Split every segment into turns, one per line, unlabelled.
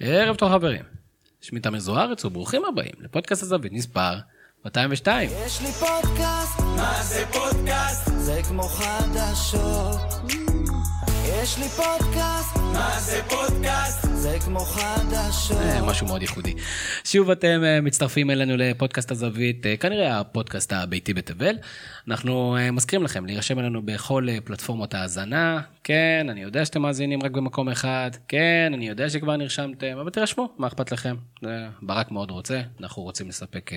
ערב טוב חברים, שמי תמיר זוארץ וברוכים הבאים לפודקאסט הזווית מספר 202.
יש לי פודקאסט, מה זה פודקאסט? זה כמו חדשות. יש לי פודקאסט, מה זה פודקאסט? זה כמו.
אה, משהו מאוד ייחודי. שוב אתם אה, מצטרפים אלינו לפודקאסט הזווית, אה, כנראה הפודקאסט הביתי בתבל. אנחנו מזכירים לכם להירשם אלינו בכל פלטפורמות ההאזנה. כן, אני יודע שאתם מאזינים רק במקום אחד. כן, אני יודע שכבר נרשמתם, אבל תירשמו, מה אכפת לכם? ברק מאוד רוצה, אנחנו רוצים לספק...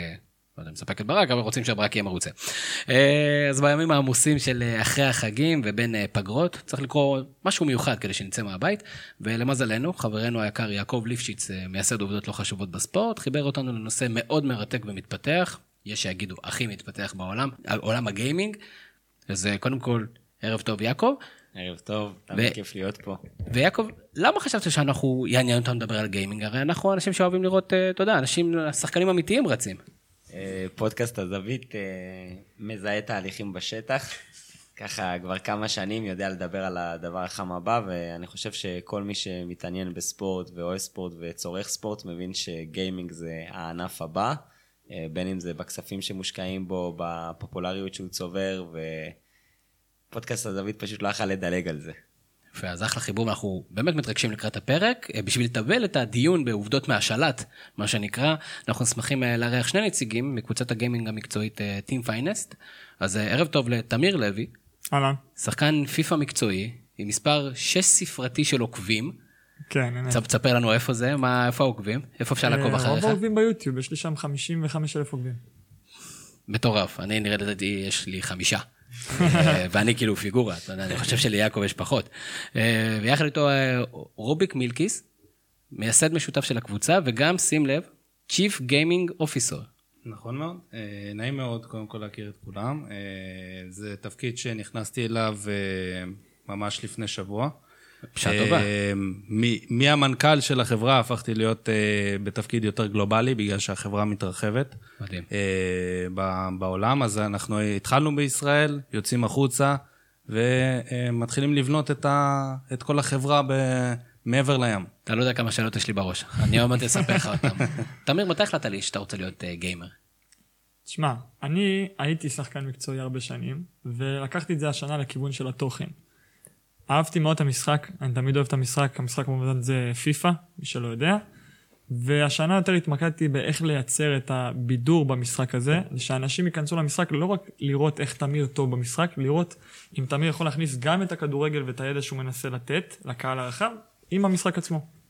לא יודע, מספק את ברק, אבל רוצים שברק יהיה מרוצה. אה, אז בימים העמוסים של אה, אחרי החגים ובין אה, פגרות, צריך לקרוא משהו מיוחד כדי שנצא מהבית, ולמזלנו, חברנו היקר יעקב ליפשיץ, מייסד עובדות לא חשובות בספורט, חיבר אותנו לנושא מאוד מרתק ומתפתח, יש שיגידו הכי מתפתח בעולם, עולם הגיימינג. אז קודם כל, ערב טוב יעקב.
ערב טוב, תמיד כיף להיות פה.
ויעקב, למה חשבת שאנחנו, יעניין אותנו לדבר על גיימינג? הרי אנחנו אנשים שאוהבים לראות, אתה יודע, אנשים, שחקנים אמיתיים רצים.
אה, פודקאסט הזווית אה, מזהה תהליכים בשטח. ככה כבר כמה שנים יודע לדבר על הדבר החם הבא, ואני חושב שכל מי שמתעניין בספורט ואוהב ספורט וצורך ספורט, מבין שגיימינג זה הענף הבא, אה, בין אם זה בכספים שמושקעים בו, בפופולריות שהוא צובר, ופודקאסט הזווית פשוט לא יכל לדלג על זה.
יפה, אז אחלה חיבור, אנחנו באמת מתרגשים לקראת הפרק. אה, בשביל לטבל את הדיון בעובדות מהשלט, מה שנקרא, אנחנו שמחים אה, לארח שני נציגים מקבוצת הגיימינג המקצועית אה, Team Finest. אז ערב טוב לתמיר לוי,
אהלן.
שחקן פיפא מקצועי, עם מספר שש ספרתי של עוקבים.
כן,
תספר לנו איפה זה, מה, איפה העוקבים, איפה אפשר לעקוב אחריך.
רוב העוקבים ביוטיוב, יש לי שם 55 אלף עוקבים.
מטורף, אני נראה לדעתי יש לי חמישה. אה, ואני כאילו פיגורה, אתה יודע, אני חושב שליעקב יש פחות. אה, ויחד איתו אה, רוביק מילקיס, מייסד משותף של הקבוצה, וגם, שים לב, Chief Gaming Officer.
נכון מאוד, נעים מאוד קודם כל להכיר את כולם. זה תפקיד שנכנסתי אליו ממש לפני שבוע.
בשעה טובה.
אה, מהמנכ"ל של החברה הפכתי להיות אה, בתפקיד יותר גלובלי, בגלל שהחברה מתרחבת
מדהים.
אה, ב- בעולם. אז אנחנו התחלנו בישראל, יוצאים החוצה, ומתחילים לבנות את, ה- את כל החברה ב- מעבר לים.
אתה לא יודע כמה שאלות יש לי בראש, אני עוד מעט אספר לך אותם. תמיר, מתי החלטת לי שאתה רוצה להיות גיימר?
תשמע, אני הייתי שחקן מקצועי הרבה שנים, ולקחתי את זה השנה לכיוון של התוכן. אהבתי מאוד את המשחק, אני תמיד אוהב את המשחק, המשחק כמובן זה פיפא, מי שלא יודע. והשנה יותר התמקדתי באיך לייצר את הבידור במשחק הזה, שאנשים ייכנסו למשחק לא רק לראות איך תמיר טוב במשחק, לראות אם תמיר יכול להכניס גם את הכדורגל ואת הידע שהוא מנסה לתת לקהל הרחב, עם המשחק עצמו.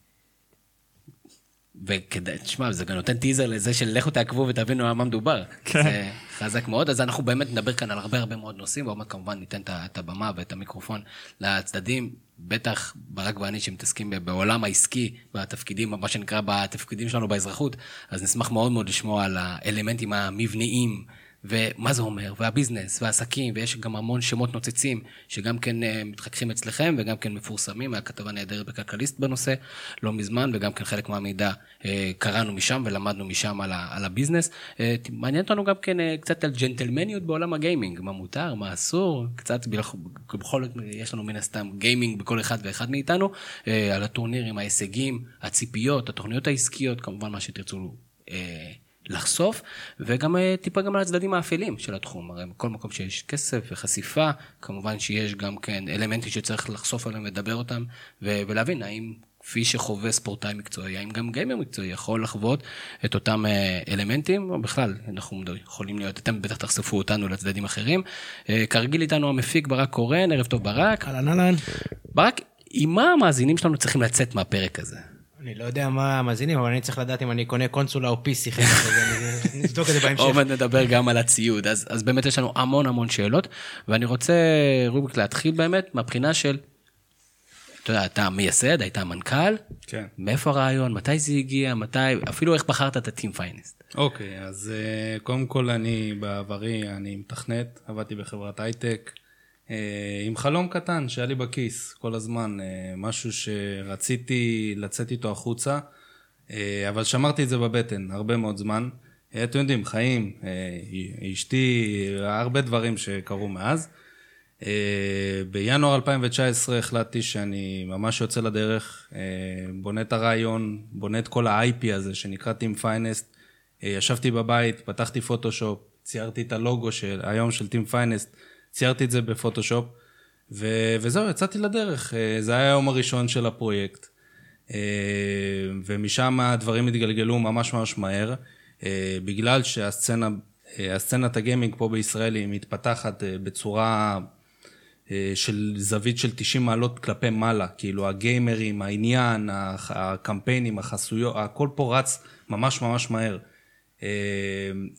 וכדאי, תשמע, זה גם נותן טיזר לזה של לכו תעקבו ותבינו על מה מדובר.
כן.
זה חזק מאוד, אז אנחנו באמת נדבר כאן על הרבה הרבה מאוד נושאים, ועוד מעט כמובן ניתן את הבמה ואת המיקרופון לצדדים, בטח ברק ואני שמתעסקים בעולם העסקי, בתפקידים, מה שנקרא בתפקידים שלנו באזרחות, אז נשמח מאוד מאוד לשמוע על האלמנטים המבניים. ומה זה אומר, והביזנס, והעסקים, ויש גם המון שמות נוצצים, שגם כן אה, מתחככים אצלכם, וגם כן מפורסמים, מהכתבה נהדרת בכלכליסט בנושא, לא מזמן, וגם כן חלק מהמידע אה, קראנו משם ולמדנו משם על, על הביזנס. אה, מעניין אותנו גם כן קצת על ג'נטלמניות בעולם הגיימינג, מה מותר, מה אסור, קצת בכל זאת יש לנו מן הסתם גיימינג בכל אחד ואחד מאיתנו, על הטורנירים, ההישגים, הציפיות, התוכניות העסקיות, כמובן מה שתרצו. לחשוף, וגם אה, טיפה גם על הצדדים האפלים של התחום. הרי בכל מקום שיש כסף וחשיפה, כמובן שיש גם כן אלמנטים שצריך לחשוף עליהם ולדבר אותם, ו- ולהבין האם כפי שחווה ספורטאי מקצועי, האם גם גיימר מקצועי יכול לחוות את אותם אה, אלמנטים, או בכלל, אנחנו יכולים להיות, אתם בטח תחשפו אותנו לצדדים אחרים. אה, כרגיל איתנו המפיק ברק קורן, ערב טוב ברק.
אהלן אהלן.
ברק, עם מה המאזינים שלנו צריכים לצאת מהפרק הזה?
אני לא יודע מה המאזינים, אבל אני צריך לדעת אם אני קונה קונסולה או PC חלק נבדוק את זה בהמשך.
עוד מעט נדבר גם על הציוד, אז, אז באמת יש לנו המון המון שאלות, ואני רוצה, רוביק, להתחיל באמת מהבחינה של, אתה יודע, אתה מייסד, היית מנכ"ל,
כן.
מאיפה הרעיון, מתי זה הגיע, מתי, אפילו איך בחרת את ה-Team Finest.
אוקיי, אז אה, קודם כל אני בעברי, אני מתכנת, עבדתי בחברת הייטק, עם חלום קטן שהיה לי בכיס כל הזמן, אה, משהו שרציתי לצאת איתו החוצה, אה, אבל שמרתי את זה בבטן הרבה מאוד זמן. אה, אתם יודעים, חיים, אה, אשתי, הרבה דברים שקרו מאז. אה, בינואר 2019 החלטתי שאני ממש יוצא לדרך, אה, בונה את הרעיון, בונה את כל ה-IP הזה שנקרא Team Finest. אה, ישבתי בבית, פתחתי פוטושופ, ציירתי את הלוגו של, היום של Team Finest, ציירתי את זה בפוטושופ, ו- וזהו, יצאתי לדרך. זה היה היום הראשון של הפרויקט. ומשם הדברים התגלגלו ממש ממש מהר, בגלל שהסצנה, הסצנת הגיימינג פה בישראל היא מתפתחת בצורה אה, של זווית של 90 מעלות כלפי מעלה, כאילו הגיימרים, העניין, הקמפיינים, החסויות, הכל פה רץ ממש ממש מהר. אה,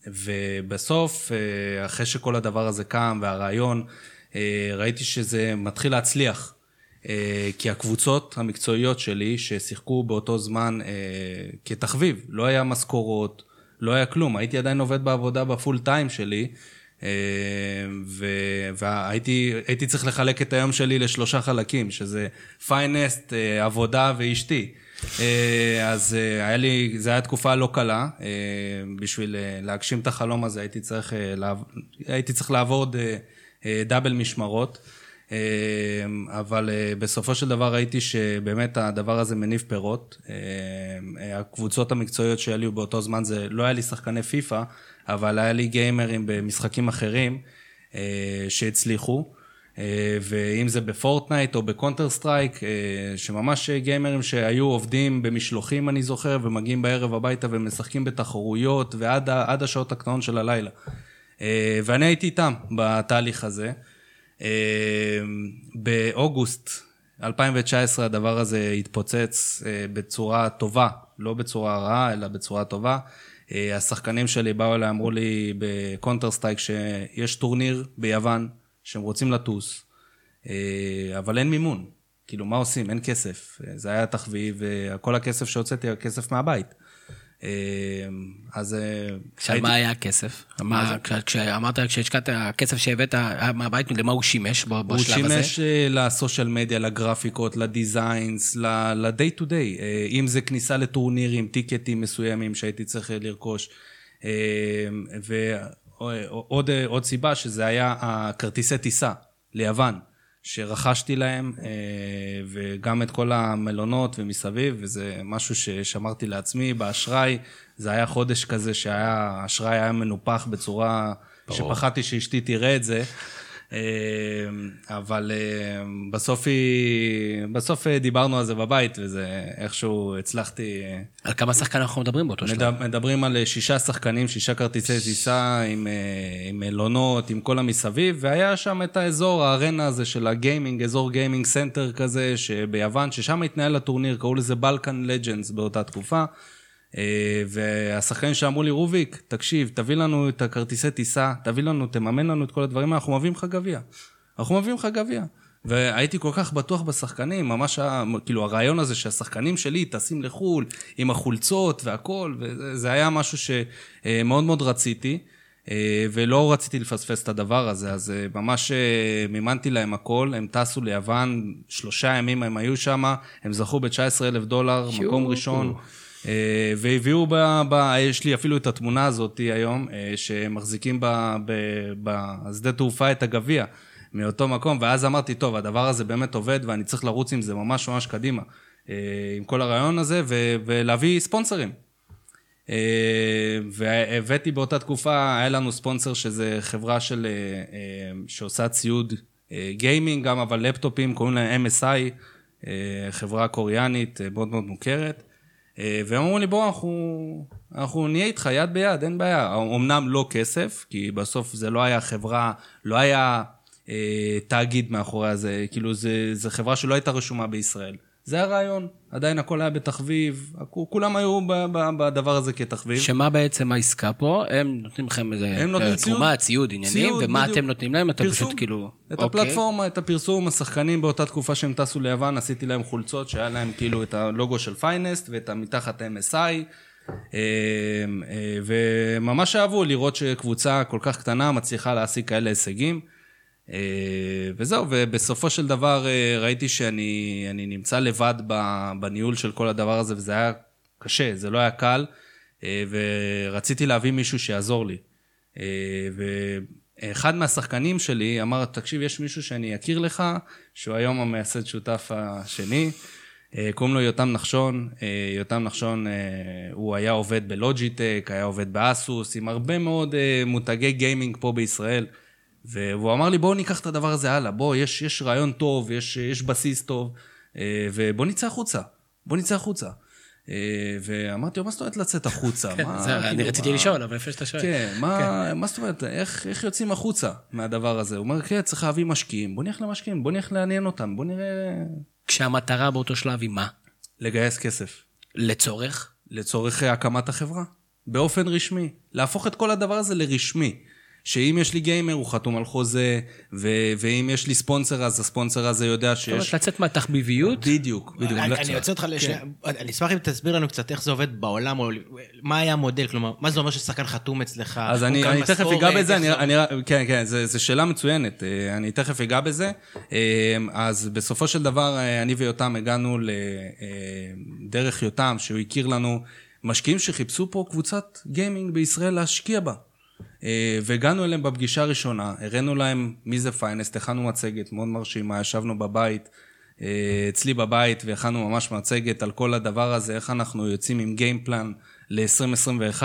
ובסוף, אה, אחרי שכל הדבר הזה קם והרעיון, ראיתי שזה מתחיל להצליח. כי הקבוצות המקצועיות שלי, ששיחקו באותו זמן כתחביב, לא היה משכורות, לא היה כלום, הייתי עדיין עובד בעבודה ב full time שלי, אה, והייתי צריך לחלק את היום שלי לשלושה חלקים, שזה Finest, אה, עבודה ואשתי. אה, אז היה לי, זו הייתה תקופה לא קלה, בשביל להגשים את החלום הזה הייתי צריך, הייתי צריך לעבור double משמרות. אבל בסופו של דבר ראיתי שבאמת הדבר הזה מניב פירות. הקבוצות המקצועיות שהיו באותו זמן זה לא היה לי שחקני פיפא, אבל היה לי גיימרים במשחקים אחרים אה, שהצליחו. אה, ואם זה ב Fortnite או ב Counter Strike, אה, שממש גיימרים שהיו עובדים במשלוחים, אני זוכר, ומגיעים בערב הביתה ומשחקים בתחרויות ועד השעות הקטנות של הלילה. ואני הייתי איתם בתהליך הזה. באוגוסט 2019 הדבר הזה התפוצץ בצורה טובה, לא בצורה רעה, אלא בצורה טובה. אה, השחקנים שלי באו אליי, אמרו לי ב Counter Strike שיש טורניר ביוון שהם רוצים לטוס, אה, אבל אין מימון. כאילו, מה עושים? אין כסף. אה, זה היה תחביב, וכל הכסף שהוצאתי היה כסף מהבית. אז...
עכשיו, מה היה הכסף? כשאמרת, כשהשקעת, הכסף שהבאת מהבית, למה הוא שימש בשלב הזה?
הוא שימש לסושיאל מדיה, לגרפיקות, לדיזיינס, ל-day to day. אם זה כניסה לטורנירים, טיקטים מסוימים שהייתי צריך לרכוש. ועוד סיבה, שזה היה הכרטיסי טיסה ליוון. שרכשתי להם, אה, וגם את כל המלונות ומסביב, וזה משהו ששמרתי לעצמי באשראי. זה היה חודש כזה שהאשראי היה מנופח בצורה ברור. שפחדתי שאשתי תראה את זה. אמ, אבל אמ, בסוף, היא, בסוף אה, דיברנו על זה בבית, וזה איכשהו הצלחתי...
אה, על כמה שחקנים אנחנו מדברים באותו שלב?
מדברים על אה, שישה שחקנים, שישה כרטיסי טיסה עם, עם מלונות, עם כל המסביב, והיה שם את האזור, הארנה הזה של הגיימינג, אזור gaming center כזה, שביוון, ששם התנהל הטורניר, קראו לזה Balkan Legends באותה תקופה. אה, והשחקנים שאמרו לי, רוביק, תקשיב, תביא לנו את הכרטיסי טיסה, תביא לנו, תממן לנו את כל הדברים, אנחנו מביאים לך גביע. אנחנו מביאים לך גביע. והייתי כל כך בטוח בשחקנים, ממש, כאילו הרעיון הזה שהשחקנים שלי טסים לחו"ל עם החולצות והכל, וזה היה משהו שמאוד מאוד רציתי, אה, ולא רציתי לפספס את הדבר הזה, אז אה, ממש מימנתי להם הכל, הם טסו ליוון, שלושה ימים הם היו שם, הם זכו ב-19 אלף דולר, מקום ראשון. אה, והביאו, ב, ב, יש לי אפילו את התמונה הזאת היום, אה, שמחזיקים בשדה תעופה את הגביע מאותו מקום, ואז אמרתי, טוב, הדבר הזה באמת עובד ואני צריך לרוץ עם זה ממש ממש קדימה, אה, עם כל הרעיון הזה, ו, ולהביא ספונסרים. והבאתי באותה תקופה, היה לנו ספונסר שזה חברה של, שעושה ציוד גיימינג גם, אבל לפטופים, קוראים להם MSI, חברה קוריאנית מאוד מאוד מוכרת. אה, והם אמרו לי, בוא, אנחנו, אנחנו נהיה איתך יד ביד, אין בעיה. אמנם לא כסף, כי בסוף זה לא היה חברה, לא היה אה, תאגיד מאחורי זה, כאילו זו חברה שלא הייתה רשומה בישראל. זה הרעיון, עדיין הכל היה בתחביב, כולם היו בדבר הזה כתחביב.
שמה בעצם העסקה פה? הם נותנים לכם איזה תרומה, ציוד, עניינים, ציוד, ומה בדיוק. אתם נותנים להם? אתה פשוט כאילו...
את אוקיי. הפלטפורמה, את הפרסום, השחקנים באותה תקופה שהם טסו ליוון, עשיתי להם חולצות שהיה להם כאילו את הלוגו של פיינסט ואת המתחת MSI. אה, אה, וממש אהבו לראות שקבוצה כל כך קטנה מצליחה להשיג כאלה הישגים. אה, וזהו, ובסופו של דבר אה, ראיתי שאני נמצא לבד בניהול של כל הדבר הזה, וזה היה קשה, זה לא היה קל, אה, ורציתי להביא מישהו שיעזור לי. אחד מהשחקנים שלי אמר, תקשיב, יש מישהו שאני אכיר לך, שהוא היום המייסד שותף השני, קוראים לו יותם נחשון. יותם נחשון, הוא היה עובד בלוג'יטק, היה עובד באסוס, עם הרבה מאוד מותגי גיימינג פה בישראל. והוא אמר לי, בואו ניקח את הדבר הזה הלאה, בואו, יש, יש רעיון טוב, יש, יש בסיס טוב, ובואו נצא החוצה, בואו נצא החוצה. ואמרתי לו, מה זאת אומרת לצאת החוצה?
כן,
מה,
זה, אני
כאילו,
רציתי
מה...
לשאול, אבל לפני שאתה שואל.
כן, מה, כן. מה זאת אומרת, איך, איך יוצאים החוצה מהדבר הזה? הוא אומר, כן, צריך להביא משקיעים, בוא נלך למשקיעים, בוא נלך לעניין אותם, בוא נראה
כשהמטרה באותו שלב היא מה?
לגייס כסף.
לצורך?
לצורך הקמת החברה. באופן רשמי. להפוך את כל הדבר הזה לרשמי. שאם יש לי גיימר, הוא חתום על חוזה, ו- ואם יש לי ספונסר, אז הספונסר הזה יודע שיש... זאת אומרת,
לצאת מהתחביביות?
בדיוק, בדיוק.
אני רוצה אותך לשנייה, כן. אני אשמח אם תסביר לנו קצת איך זה עובד בעולם, או מה היה המודל, כלומר, מה זה אומר ששחקן חתום אצלך?
אז אני תכף אגע בזה, כן, כן, זו שאלה מצוינת, אה, אני תכף אגע בזה. אה, אז בסופו של דבר, אה, אני ויותם הגענו לדרך יותם, שהוא הכיר לנו משקיעים שחיפשו פה קבוצת גיימינג בישראל להשקיע בה. אה, והגענו אליהם בפגישה הראשונה, הראינו להם מי זה פיינסט, הכנו מצגת מאוד מרשימה, ישבנו בבית, אה, אצלי בבית, והכנו ממש מצגת על כל הדבר הזה, איך אנחנו יוצאים עם גיימפלן ל-2021,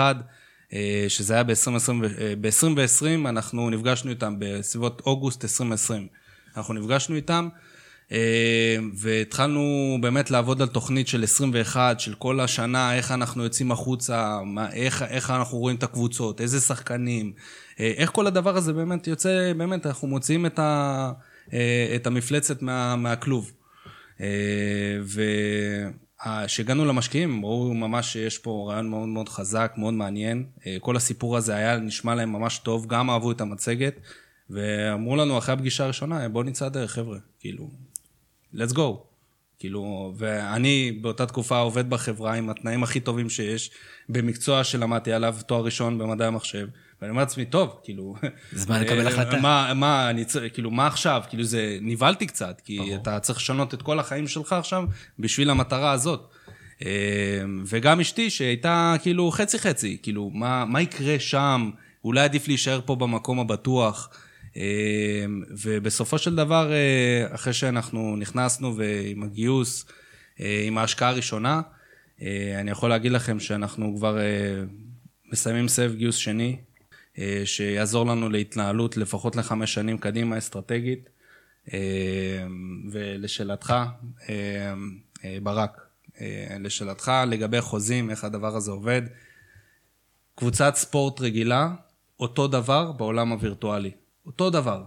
אה, שזה היה ב-2020, אנחנו נפגשנו איתם בסביבות אוגוסט 2020. אנחנו נפגשנו איתם, והתחלנו באמת לעבוד על תוכנית של 21, של כל השנה, איך אנחנו יוצאים החוצה, מה, איך, איך אנחנו רואים את הקבוצות, איזה שחקנים, אה, איך כל הדבר הזה באמת יוצא, באמת, אנחנו מוציאים את, ה, אה, את המפלצת מה, מהכלוב. וכשהגענו למשקיעים, הם ראו ממש שיש פה רעיון מאוד מאוד חזק, מאוד מעניין. כל הסיפור הזה היה נשמע להם ממש טוב, גם אהבו את המצגת, ואמרו לנו אחרי הפגישה הראשונה, בואו נצא הדרך, חבר'ה. כאילו, let's go. כאילו, ואני באותה תקופה עובד בחברה עם התנאים הכי טובים שיש, במקצוע שלמדתי עליו תואר ראשון במדעי המחשב, ואני אומר לעצמי, טוב, כאילו...
זמן לקבל
אה,
החלטה.
מה, מה, אני צריך, כאילו, מה עכשיו? כאילו, זה, נבהלתי קצת, כי ברור. אתה צריך לשנות את כל החיים שלך עכשיו בשביל המטרה הזאת. אה, וגם אשתי, שהייתה כאילו חצי-חצי, כאילו, מה, מה יקרה שם? אולי עדיף להישאר פה במקום הבטוח. אמ, ובסופו של דבר, אה, אחרי שאנחנו נכנסנו ועם הגיוס, אה, עם ההשקעה הראשונה, אה, אני יכול להגיד לכם שאנחנו כבר מסיימים סבב גיוס שני, שיעזור לנו להתנהלות לפחות לחמש שנים קדימה אסטרטגית. ולשאלתך, ברק, לשאלתך לגבי חוזים, איך הדבר הזה עובד, קבוצת ספורט רגילה, אותו דבר בעולם הווירטואלי. אותו דבר,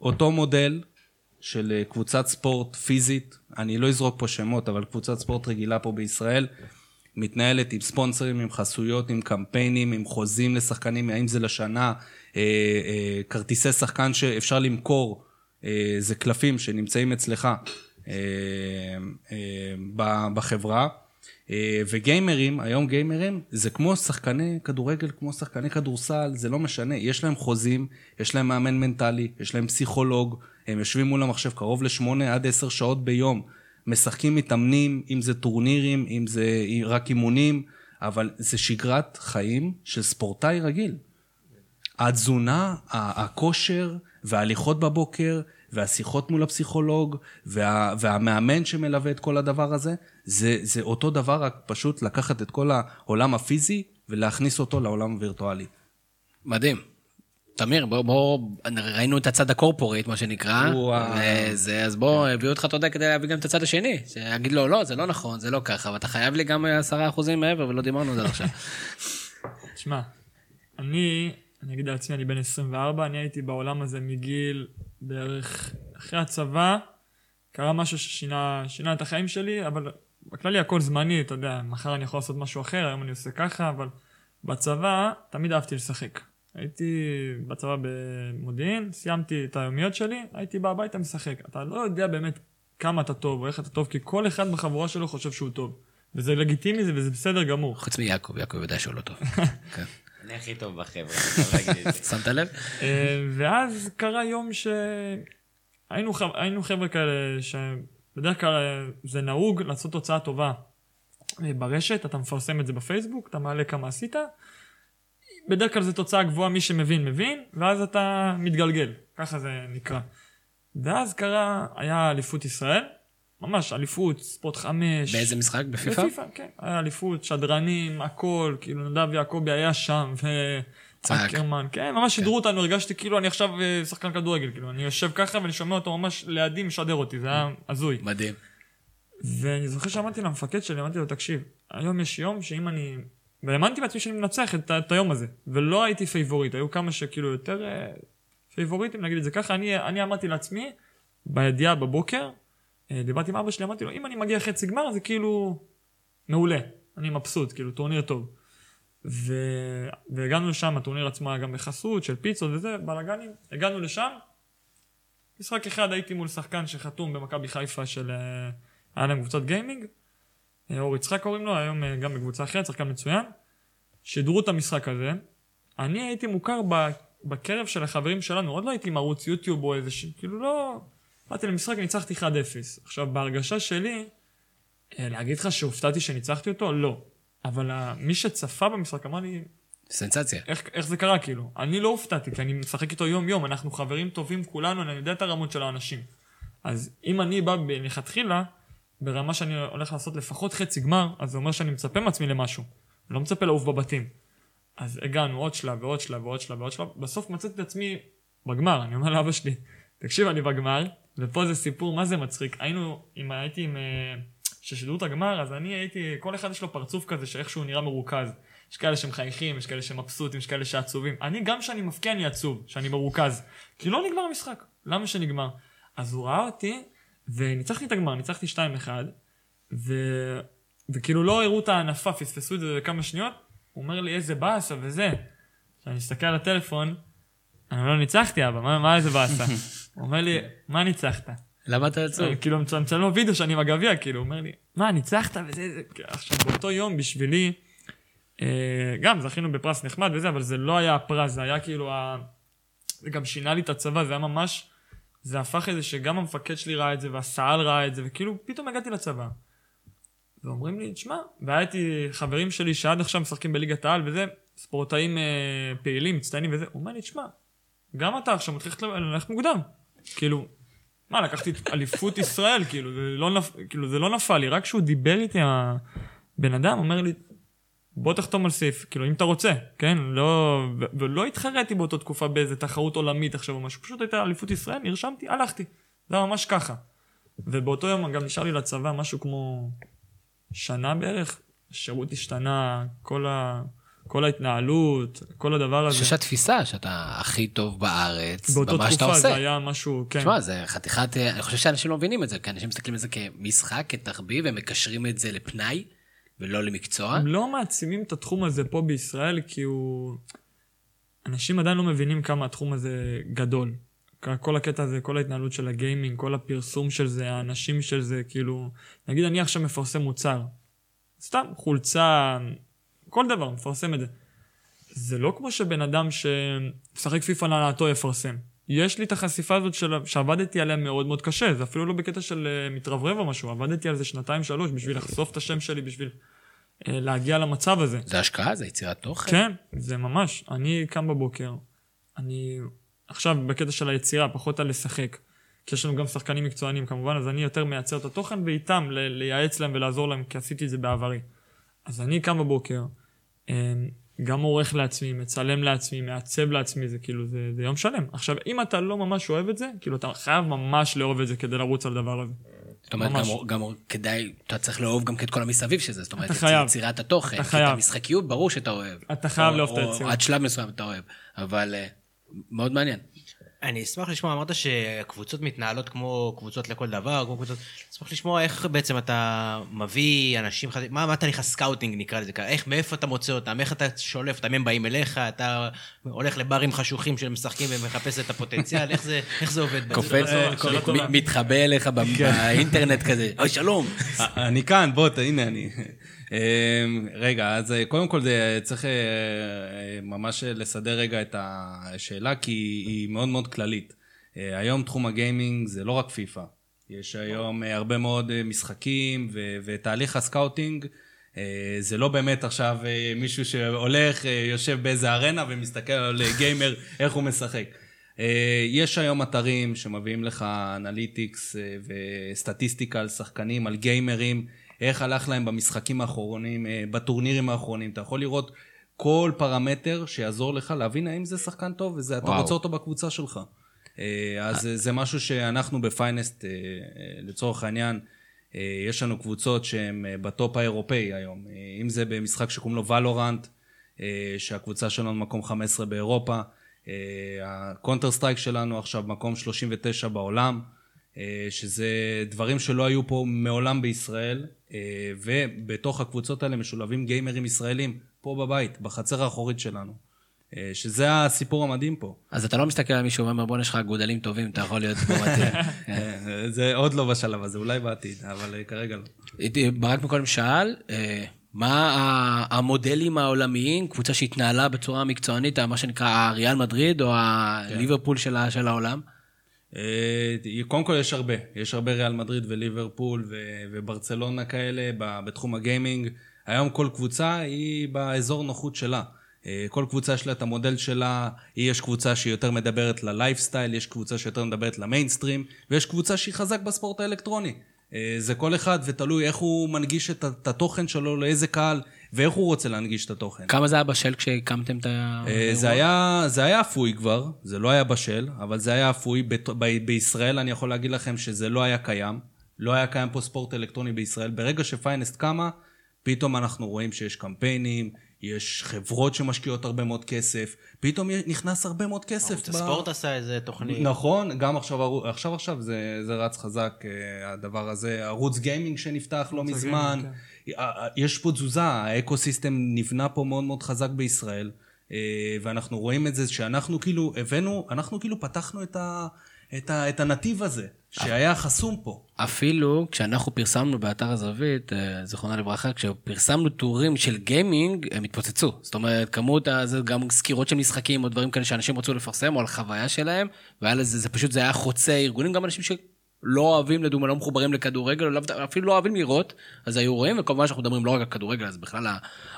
אותו מודל של אה, קבוצת ספורט פיזית, אני לא אזרוק פה שמות, אבל קבוצת ספורט רגילה פה בישראל, מתנהלת עם ספונסרים, עם חסויות, עם קמפיינים, עם חוזים לשחקנים, האם זה לשנה, אה, אה, כרטיסי שחקן שאפשר למכור, אה, זה קלפים שנמצאים אצלך אה, אה, בחברה. אה, וגיימרים, היום גיימרים, זה כמו שחקני כדורגל, כמו שחקני כדורסל, זה לא משנה, יש להם חוזים, יש להם מאמן מנטלי, יש להם פסיכולוג, הם יושבים מול המחשב קרוב לשמונה עד עשר שעות ביום, משחקים, מתאמנים, אם זה טורנירים, אם זה רק אימונים, אבל זה שגרת חיים של ספורטאי רגיל. התזונה, הכושר וההליכות בבוקר והשיחות מול הפסיכולוג וה, והמאמן שמלווה את כל הדבר הזה, זה, זה אותו דבר, רק פשוט לקחת את כל העולם הפיזי ולהכניס אותו לעולם הווירטואלי.
מדהים. תמיר, בוא, בוא, ראינו את הצד הקורפורט, מה שנקרא, וזה, אז בוא, הביאו אותך, אתה יודע, כדי להביא גם את הצד השני, שיגיד לו, לא, זה לא נכון, זה לא ככה, ואתה חייב לי גם עשרה אחוזים מעבר, ולא דיברנו על זה עכשיו.
תשמע, אני, אני אגיד לעצמי, אני בן 24, אני הייתי בעולם הזה מגיל בערך אחרי הצבא, קרה משהו ששינה את החיים שלי, אבל בכללי הכל זמני, אתה יודע, מחר אני יכול לעשות משהו אחר, היום אני עושה ככה, אבל בצבא תמיד אהבתי לשחק. הייתי בצבא במודיעין, סיימתי את היומיות שלי, הייתי בא הביתה משחק. אתה לא יודע באמת כמה אתה טוב או איך אתה טוב, כי כל אחד בחבורה שלו חושב שהוא טוב. וזה לגיטימי וזה בסדר גמור.
חוץ מיעקב, יעקב יודע שהוא לא טוב.
כן. אני הכי טוב בחבר'ה,
שמת לב?
אה, ואז קרה יום ש... היינו, היינו חבר'ה כאלה שבדרך כלל אה, זה נהוג לעשות תוצאה טובה אה, ברשת, אתה מפרסם את זה בפייסבוק, אתה מעלה כמה עשית. בדרך כלל זו תוצאה גבוהה, מי שמבין, מבין, ואז אתה מתגלגל, ככה זה נקרא. ואז קרה, היה אליפות ישראל, ממש אליפות, ספורט חמש.
באיזה משחק? בפיפא?
בפיפא, כן. היה אליפות, שדרנים, הכל, כאילו נדב יעקבי היה שם,
צעק.
ואקרמן, כן, ממש שידרו אותנו, הרגשתי כאילו אני עכשיו אה, שחקן כדורגל, כאילו, אני יושב ככה ואני שומע אותו ממש לידי משדר אותי, זה היה הזוי.
מדהים.
ואני זוכר שאמרתי למפקד שלי, אמרתי לו, תקשיב, היום יש יום שאם אני... והאמנתי בעצמי שאני מנצח את, את היום הזה, ולא הייתי favorite, היו כמה שכאילו יותר אה, פייבוריטים, נגיד את זה ככה, אני, אני אמרתי לעצמי, בידיעה בבוקר, דיברתי עם אבא שלי, אמרתי לו, אם אני מגיע חצי גמר זה כאילו מעולה, אני מבסוט, כאילו טורניר טוב. ו... והגענו לשם, הטורניר עצמו היה גם בחסות של פיצות וזה, בלאגנים, הגענו לשם, משחק אחד הייתי מול שחקן שחתום במכבי חיפה של... אה, היה להם קבוצת גיימינג, אה, אור יצחק קוראים לו, היום אה, גם בקבוצה אחרת, שחקן מצוין. שידרו את המשחק הזה. אני הייתי מוכר בקרב של החברים שלנו, עוד לא הייתי עם ערוץ יוטיוב או איזה ש... כאילו לא... באתי למשחק, ניצחתי 1-0. עכשיו, בהרגשה שלי, אה, להגיד לך שהופתעתי שניצחתי אותו? לא. אבל ה- מי שצפה במשחק אמר לי,
סנסציה.
איך, איך זה קרה כאילו? אני לא הופתעתי, כי אני משחק איתו יום-יום, אנחנו חברים טובים כולנו, אני יודע את הרמות של האנשים. אז אם אני בא מלכתחילה, ברמה שאני הולך לעשות לפחות חצי גמר, אז זה אומר שאני מצפה מעצמי למשהו. אני לא מצפה לעוף בבתים. אז הגענו עוד שלב ועוד שלב ועוד שלב ועוד שלב, בסוף מצאתי את עצמי בגמר, אני אומר לאבא שלי, תקשיב, אני בגמר, ופה זה סיפור, מה זה מצחיק? היינו, אם הייתי עם... אה, ששידרו את הגמר, אז אני הייתי, כל אחד יש לו פרצוף כזה שאיכשהו נראה מרוכז. יש כאלה שמחייכים, יש כאלה שמבסוטים, יש כאלה שעצובים. אני, גם כשאני מבקיע אני עצוב, שאני מרוכז. כי לא נגמר המשחק. למה שנגמר? אז הוא ראה אותי, וניצחתי את הגמר, ניצחתי 2-1, ו... וכאילו לא הראו את הענפה, פספסו את זה בכמה שניות. הוא אומר לי, איזה באסה וזה. כשאני מסתכל על הטלפון, אני לא ניצחתי אבא, מה, מה איזה באסה? הוא אומר לי, מה ניצחת?
למה אתה עצוב?
אני כאילו מצלם לו וידאו שאני עם הגביע, כאילו, הוא אומר לי, מה, ניצחת וזה, זה... עכשיו, באותו יום בשבילי, אה, גם זכינו בפרס נחמד וזה, אבל זה לא היה הפרס, זה היה כאילו ה... זה גם שינה לי את הצבא, זה היה ממש, זה הפך איזה שגם המפקד שלי ראה את זה, והסא"ל ראה את זה, וכאילו, פתאום הגעתי לצבא. ואומרים לי, תשמע, והיה איתי חברים שלי שעד עכשיו משחקים בליגת העל וזה, ספורטאים אה, פעילים, מצטיינים וזה, הוא אומר לי, תשמע, גם אתה עכשיו מתחיל ללכת מוקדם. כאילו, מה, לקחתי אליפות ישראל, כאילו, זה לא, נפ... כאילו, זה לא נפל לי, רק כשהוא דיבר איתי, הבן אדם אומר לי, בוא תחתום על סעיף, כאילו, אם אתה רוצה, כן? לא... ו- ולא התחרתי באותה תקופה באיזה תחרות עולמית עכשיו או משהו, פשוט הייתה אליפות ישראל, נרשמתי, הלכתי. זה היה ממש ככה. ובאותו יום גם נשאר לי לצבא משהו כמו שנה בערך, השירות השתנה, כל, ה... כל ההתנהלות, כל הדבר
אני
הזה.
חושב שהתפיסה שאתה הכי טוב בארץ,
באותה
במה שאתה
תקופה זה
עושה.
היה משהו, כן.
תשמע, זה חתיכת, אני חושב שאנשים לא מבינים את זה, כי אנשים מסתכלים על זה כמשחק, כתחביב, הם מקשרים את זה לפנאי, ולא למקצוע.
הם לא מעצימים את התחום הזה פה בישראל, כי הוא... אנשים עדיין לא מבינים כמה התחום הזה גדול. כל הקטע הזה, כל ההתנהלות של הגיימינג, כל הפרסום של זה, האנשים של זה, כאילו... נגיד אני עכשיו מפרסם מוצר. סתם, חולצה, כל דבר, מפרסם את זה. זה לא כמו שבן אדם שמשחק פיפא להנאתו יפרסם. יש לי את החשיפה הזאת של... שעבדתי עליה מאוד מאוד קשה, זה אפילו לא בקטע של אה, מתרברב או משהו, עבדתי על זה שנתיים שלוש בשביל לחשוף את השם שלי, בשביל אה, להגיע למצב הזה.
זה השקעה, זה יצירת תוכן.
כן, זה ממש. אני קם בבוקר, אני עכשיו בקטע של היצירה, פחות על לשחק. כי יש לנו גם שחקנים מקצוענים כמובן, אז אני יותר מייצר את התוכן ואיתם לייעץ להם ולעזור להם, כי עשיתי את זה בעברי. אז אני קם בבוקר, גם עורך לעצמי, מצלם לעצמי, מעצב לעצמי, זה כאילו, זה, זה יום שלם. עכשיו, אם אתה לא ממש אוהב את זה, כאילו, אתה חייב ממש לאהוב את זה כדי לרוץ על הדבר הזה.
זאת אומרת,
ממש.
גם, גם כדאי, אתה צריך לאהוב גם את כל המסביב של זה. זאת אומרת,
אתה חייב.
יצירת התוכן.
אתה
כי את
חייב.
המשחקיות, ברור שאתה אוהב.
אתה חייב לאהוב את היצירה.
עד שלב מסוים אתה אוהב. אבל אה, מאוד מעניין.
אני אשמח לשמוע, אמרת שקבוצות מתנהלות כמו קבוצות לכל דבר, כמו קבוצות... אשמח לשמוע איך בעצם אתה מביא אנשים חדשים, מה, מה תהליך ה scouting נקרא לזה ככה, איך, מאיפה אתה מוצא אותם, איך אתה שולף אותם, הם באים אליך, אתה הולך לברים חשוכים של משחקים ומחפש את הפוטנציאל, איך זה, איך זה עובד?
קופץ. מ- מתחבא אליך ב- באינטרנט כזה, אוי שלום.
אני כאן, בוא, הנה אני. אמ, רגע, אז אה, קודם כל זה צריך אה, אה, ממש לסדר רגע את השאלה, כי היא מאוד מאוד כללית. אה, היום תחום הגיימינג זה לא רק פיפא. יש היום אה, הרבה מאוד אה, משחקים, ו- ותהליך ה scouting אה, זה לא באמת עכשיו אה, מישהו שהולך, אה, יושב באיזה ארנה ומסתכל על אה, גיימר, איך הוא משחק. אה, יש היום אתרים שמביאים לך analytics אה, וסטטיסטיקה על שחקנים, על גיימרים, איך הלך להם במשחקים האחרונים, אה, בטורנירים האחרונים. אתה יכול לראות כל פרמטר שיעזור לך להבין האם זה שחקן טוב ואתה. רוצה אותו בקבוצה שלך. אה, אז זה- זה משהו שאנחנו בפיינסט, אה, אה, לצורך העניין, אה, יש לנו קבוצות שהן אה, בטופ האירופאי היום. אה, אם זה במשחק שקוראים לו ולורנט, שהקבוצה שלנו מקום 15 באירופה. הקונטר סטרייק שלנו עכשיו מקום 39 בעולם, אה, שזה דברים שלא היו פה מעולם בישראל, אה, ובתוך הקבוצות האלה משולבים גיימרים ישראלים, פה בבית, בחצר האחורית שלנו. אה, שזה הסיפור המדהים פה.
אז אתה לא מסתכל על מישהו ואומר, בוא'נה, יש לך אגודלים טובים, אתה יכול להיות פה מתאים.
אה, זה עוד לא בשלב הזה, אולי בעתיד, אבל אה, כרגע לא.
ברק מקודם שאל, אה, מה המודלים העולמיים, קבוצה שהתנהלה בצורה מקצוענית, מה שנקרא הריאל מדריד או הליברפול ה- של העולם?
אה, קודם כל יש הרבה, יש הרבה ריאל מדריד וליברפול וברצלונה כאלה בתחום הגיימינג. היום כל קבוצה היא באזור נוחות שלה. אה, כל קבוצה יש לה את המודל שלה, יש קבוצה שהיא יותר מדברת ללייפסטייל, יש קבוצה שיותר מדברת למיינסטרים, ויש קבוצה שהיא חזק בספורט האלקטרוני. אה, זה כל אחד ותלוי איך הוא מנגיש את התוכן שלו, לאיזה קהל, ואיך הוא רוצה להנגיש את התוכן.
כמה זה היה בשל כשהקמתם את ה...
אה, זה היה, זה היה אפוי כבר, זה לא היה בשל, אבל זה היה אפוי. בת- ב- בישראל אני יכול להגיד לכם שזה לא היה קיים. לא היה קיים פה ספורט אלקטרוני בישראל. ברגע שפיינסט קמה, פתאום אנחנו רואים שיש קמפיינים, יש חברות שמשקיעות הרבה מאוד כסף, פתאום נכנס הרבה מאוד כסף.
ערוץ הספורט עשה איזה תוכנית.
נכון, גם עכשיו, עכשיו עכשיו זה, זה רץ חזק, אה, הדבר הזה. ערוץ גיימינג שנפתח לא מזמן. אה, אה, יש פה תזוזה, ה ecosystem נבנה פה מאוד מאוד חזק בישראל, ואנחנו רואים את זה שאנחנו כאילו הבאנו, אנחנו כאילו פתחנו את, ה, את, ה, את הנתיב הזה, שהיה חסום פה.
אפילו כשאנחנו פרסמנו באתר הזווית, אה, זיכרונה לברכה, כשפרסמנו טורים של גיימינג, הם התפוצצו. זאת אומרת, כמות, זה גם סקירות של משחקים או דברים כאלה שאנשים רצו לפרסם, או על חוויה שלהם, והיה לזה, זה פשוט, זה היה חוצה ארגונים, גם אנשים שלא אוהבים, לדוגמה, לא מחוברים לכדורגל, דווקא- אפילו לא אוהבים לראות, אז היו רואים, וכמובן שאנחנו מדברים לא רק על כדורגל, אז בכלל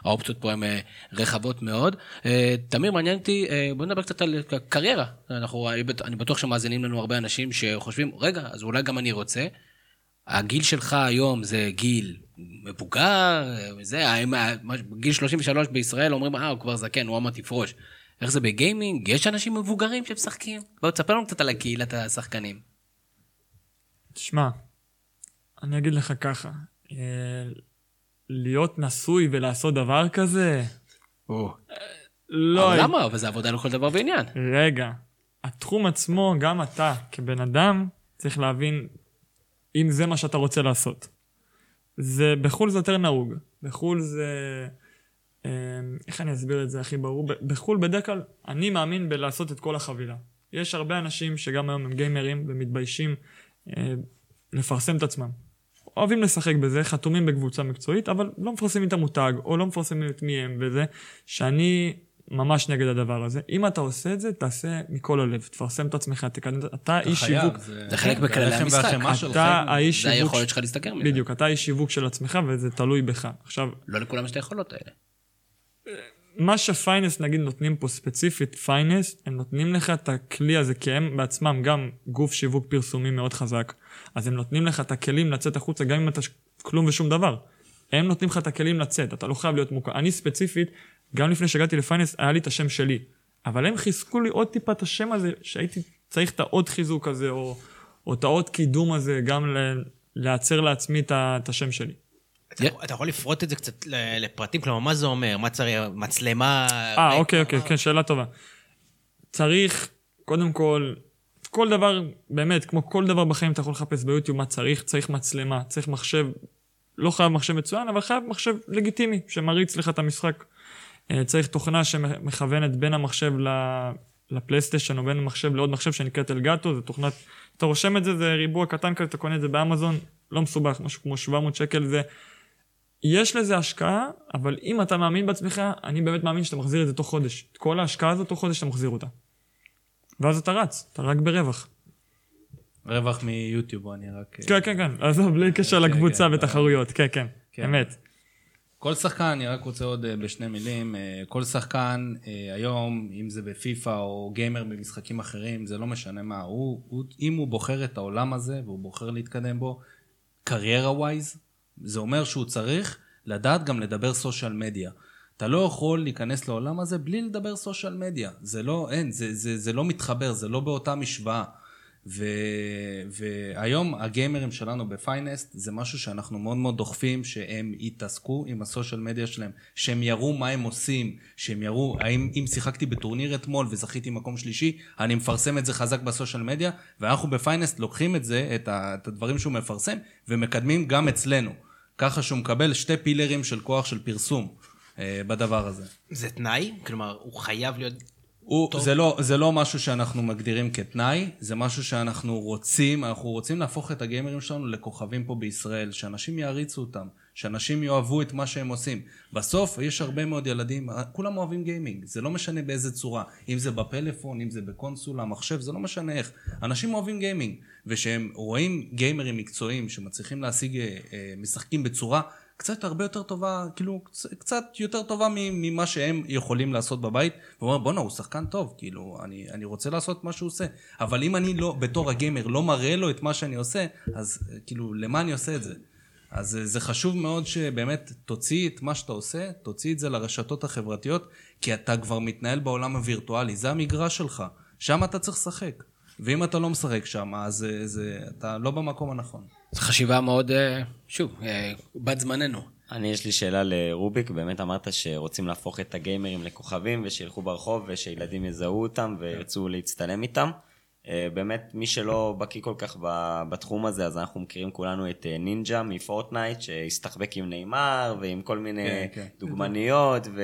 האופציות פה הן אה, רחבות מאוד. אה, תמיר, מעניין אותי, אה, בוא נדבר קצת על קריירה. אנחנו, אני בטוח שמאזינים לנו הרבה אנשים שחושבים, רגע, אז אולי גם אני רוצה. הגיל שלך היום זה גיל מבוגר, זה, גיל 33 בישראל אומרים, אה, הוא כבר זקן, הוא עמד יפרוש. איך זה בגיימינג? יש אנשים מבוגרים שמשחקים? בוא תספר לנו קצת על קהילת השחקנים.
תשמע, אני אגיד לך ככה, אה, להיות נשוי ולעשות דבר כזה, לא...
אבל למה? אבל זה עבודה לכל דבר ועניין.
רגע, התחום עצמו, גם אתה, כבן אדם, צריך להבין אם זה מה שאתה רוצה לעשות. זה, בחו"ל זה יותר נהוג. בחו"ל זה... אה, איך אני אסביר את זה הכי ברור? בחו"ל בדרך כלל, אני מאמין בלעשות את כל החבילה. יש הרבה אנשים שגם היום הם גיימרים ומתביישים לפרסם את עצמם. אוהבים לשחק בזה, חתומים בקבוצה מקצועית, אבל לא מפרסמים את המותג, או לא מפרסמים את מי הם וזה, שאני ממש נגד הדבר הזה. אם אתה עושה את זה, תעשה מכל הלב, תפרסם את עצמך, תקדם, אתה איש שיווק.
זה חלק בכללי המשחק.
אתה האיש
זה
שיווק...
היכולת שלך להסתגר מזה.
בדיוק, אתה איש שיווק של עצמך וזה תלוי בך. עכשיו,
לא לכולם יש את היכולות האלה.
מה שפיינסט נגיד נותנים פה ספציפית פיינסט, הם נותנים לך את הכלי הזה, כי הם בעצמם גם גוף שיווק פרסומי מאוד חזק, אז הם נותנים לך את הכלים לצאת החוצה, גם אם אתה כלום ושום דבר. הם נותנים לך את הכלים לצאת, אתה לא חייב להיות מוכר. אני ספציפית, גם לפני שהגעתי לפיינסט, היה לי את השם שלי. אבל הם חיזקו לי עוד טיפה את השם הזה, שהייתי צריך את העוד חיזוק הזה, או, או את העוד קידום הזה, גם ל- לייצר לעצמי את השם שלי.
אתה יכול- לפרוט את זה קצת לפרטים? כלומר, מה זה אומר? מה צריך? מצלמה?
אה, אוקיי, אוקיי, כן, שאלה טובה. צריך, קודם כל, כל דבר, באמת, כמו כל דבר בחיים אתה יכול לחפש ביוטיוב מה צריך, צריך מצלמה, צריך מחשב, לא חייב מחשב מצוין, אבל חייב מחשב לגיטימי, שמריץ לך את המשחק. אה, צריך תוכנה שמכוונת בין המחשב ל- לפלייסטיישן, או בין המחשב לעוד מחשב שנקראת אלגטו, זו תוכנת, אתה רושם את זה, זה ריבוע קטן כזה, אתה קונה את זה באמזון, לא מסובך, משהו כמו 700 שקל, זה... יש לזה השקעה, אבל אם אתה מאמין בעצמך, אני באמת מאמין שאתה מחזיר את זה תוך חודש. את כל ההשקעה הזאת, תוך חודש אתה מחזיר אותה. ואז אתה רץ, אתה רק ברווח.
רווח מיוטיוב, אני רק...
כן, כן, כן, עזוב, בלי קשר
כן,
לקבוצה
כן,
ותחרויות, כן, כן,
כן.
אמת.
כל שחקן, אני רק רוצה עוד אה, בשני מילים, אה, כל שחקן אה, היום, אם זה בפיפא או גיימר במשחקים אחרים, זה לא משנה מה, הוא, הוא, אם הוא בוחר את העולם הזה והוא בוחר להתקדם בו, קריירה ווייז, זה אומר שהוא צריך לדעת גם לדבר סושיאל מדיה. אתה לא יכול להיכנס לעולם הזה בלי לדבר סושיאל מדיה. זה לא, אין, זה, זה, זה לא מתחבר, זה לא באותה משוואה. ו, והיום הגיימרים שלנו בפיינסט זה משהו שאנחנו מאוד מאוד דוחפים שהם יתעסקו עם הסושיאל מדיה שלהם, שהם יראו מה הם עושים, שהם יראו, האם אם שיחקתי בטורניר אתמול וזכיתי מקום שלישי, אני מפרסם את זה חזק בסושיאל מדיה, ואנחנו בפיינסט לוקחים את זה, את, ה, את הדברים שהוא מפרסם, ומקדמים גם אצלנו. ככה שהוא מקבל שתי פילרים של כוח של פרסום אה, בדבר הזה.
זה תנאי? כלומר, הוא חייב להיות...
הוא, זה, לא, זה לא משהו שאנחנו מגדירים כתנאי, זה משהו שאנחנו רוצים, אנחנו רוצים להפוך את הגיימרים שלנו לכוכבים פה בישראל, שאנשים יעריצו אותם, שאנשים יאהבו את מה שהם עושים. בסוף יש הרבה מאוד ילדים, כולם אוהבים גיימינג, זה לא משנה באיזה צורה, אם זה בפלאפון, אם זה בקונסולה, מחשב, זה לא משנה איך. אנשים אוהבים גיימינג, וכשהם רואים גיימרים מקצועיים שמצליחים להשיג אה, אה, משחקים בצורה קצת הרבה יותר טובה, כאילו, קצת יותר טובה ממה שהם יכולים לעשות בבית. הוא אומר, בואנה, הוא שחקן טוב, כאילו, אני, אני רוצה לעשות מה שהוא עושה. אבל אם אני לא, בתור הגיימר, לא מראה לו את מה שאני עושה, אז כאילו, למה אני עושה את זה? אז זה חשוב מאוד שבאמת תוציא את מה שאתה עושה, תוציא את זה לרשתות החברתיות, כי אתה כבר מתנהל בעולם הווירטואלי, זה המגרש שלך, שם אתה צריך לשחק. ואם אתה לא משחק שם, אז זה, זה, אתה לא במקום הנכון.
זו חשיבה מאוד, אה, שוב, אה, בת זמננו.
אני, יש לי שאלה לרוביק, באמת אמרת שרוצים להפוך את הגיימרים לכוכבים ושילכו ברחוב ושילדים יזהו אותם וירצו להצטלם איתם. אה, באמת, מי שלא בקיא כל כך בתחום הזה, אז אנחנו מכירים כולנו את אה, נינג'ה מפורטנייט, שהסתחבק עם נאמר ועם כל מיני כן, כן. דוגמניות ו...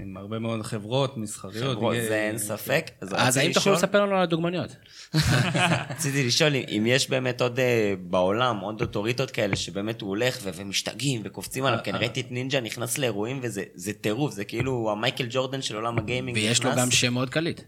עם הרבה מאוד חברות מסחריות. חברות,
זה אין ספק.
אז, אז האם תוכלו לספר לנו על הדוגמניות?
רציתי לשאול אם יש באמת עוד אה, בעולם, עוד אוטוריטות כאלה, שבאמת הוא הולך ומשתגעים וקופצים עליו, כי אני ראיתי את נינג'ה נכנס לאירועים וזה טירוף, זה כאילו המייקל ג'ורדן של עולם הגיימינג.
ויש לו גם שם מאוד קליט.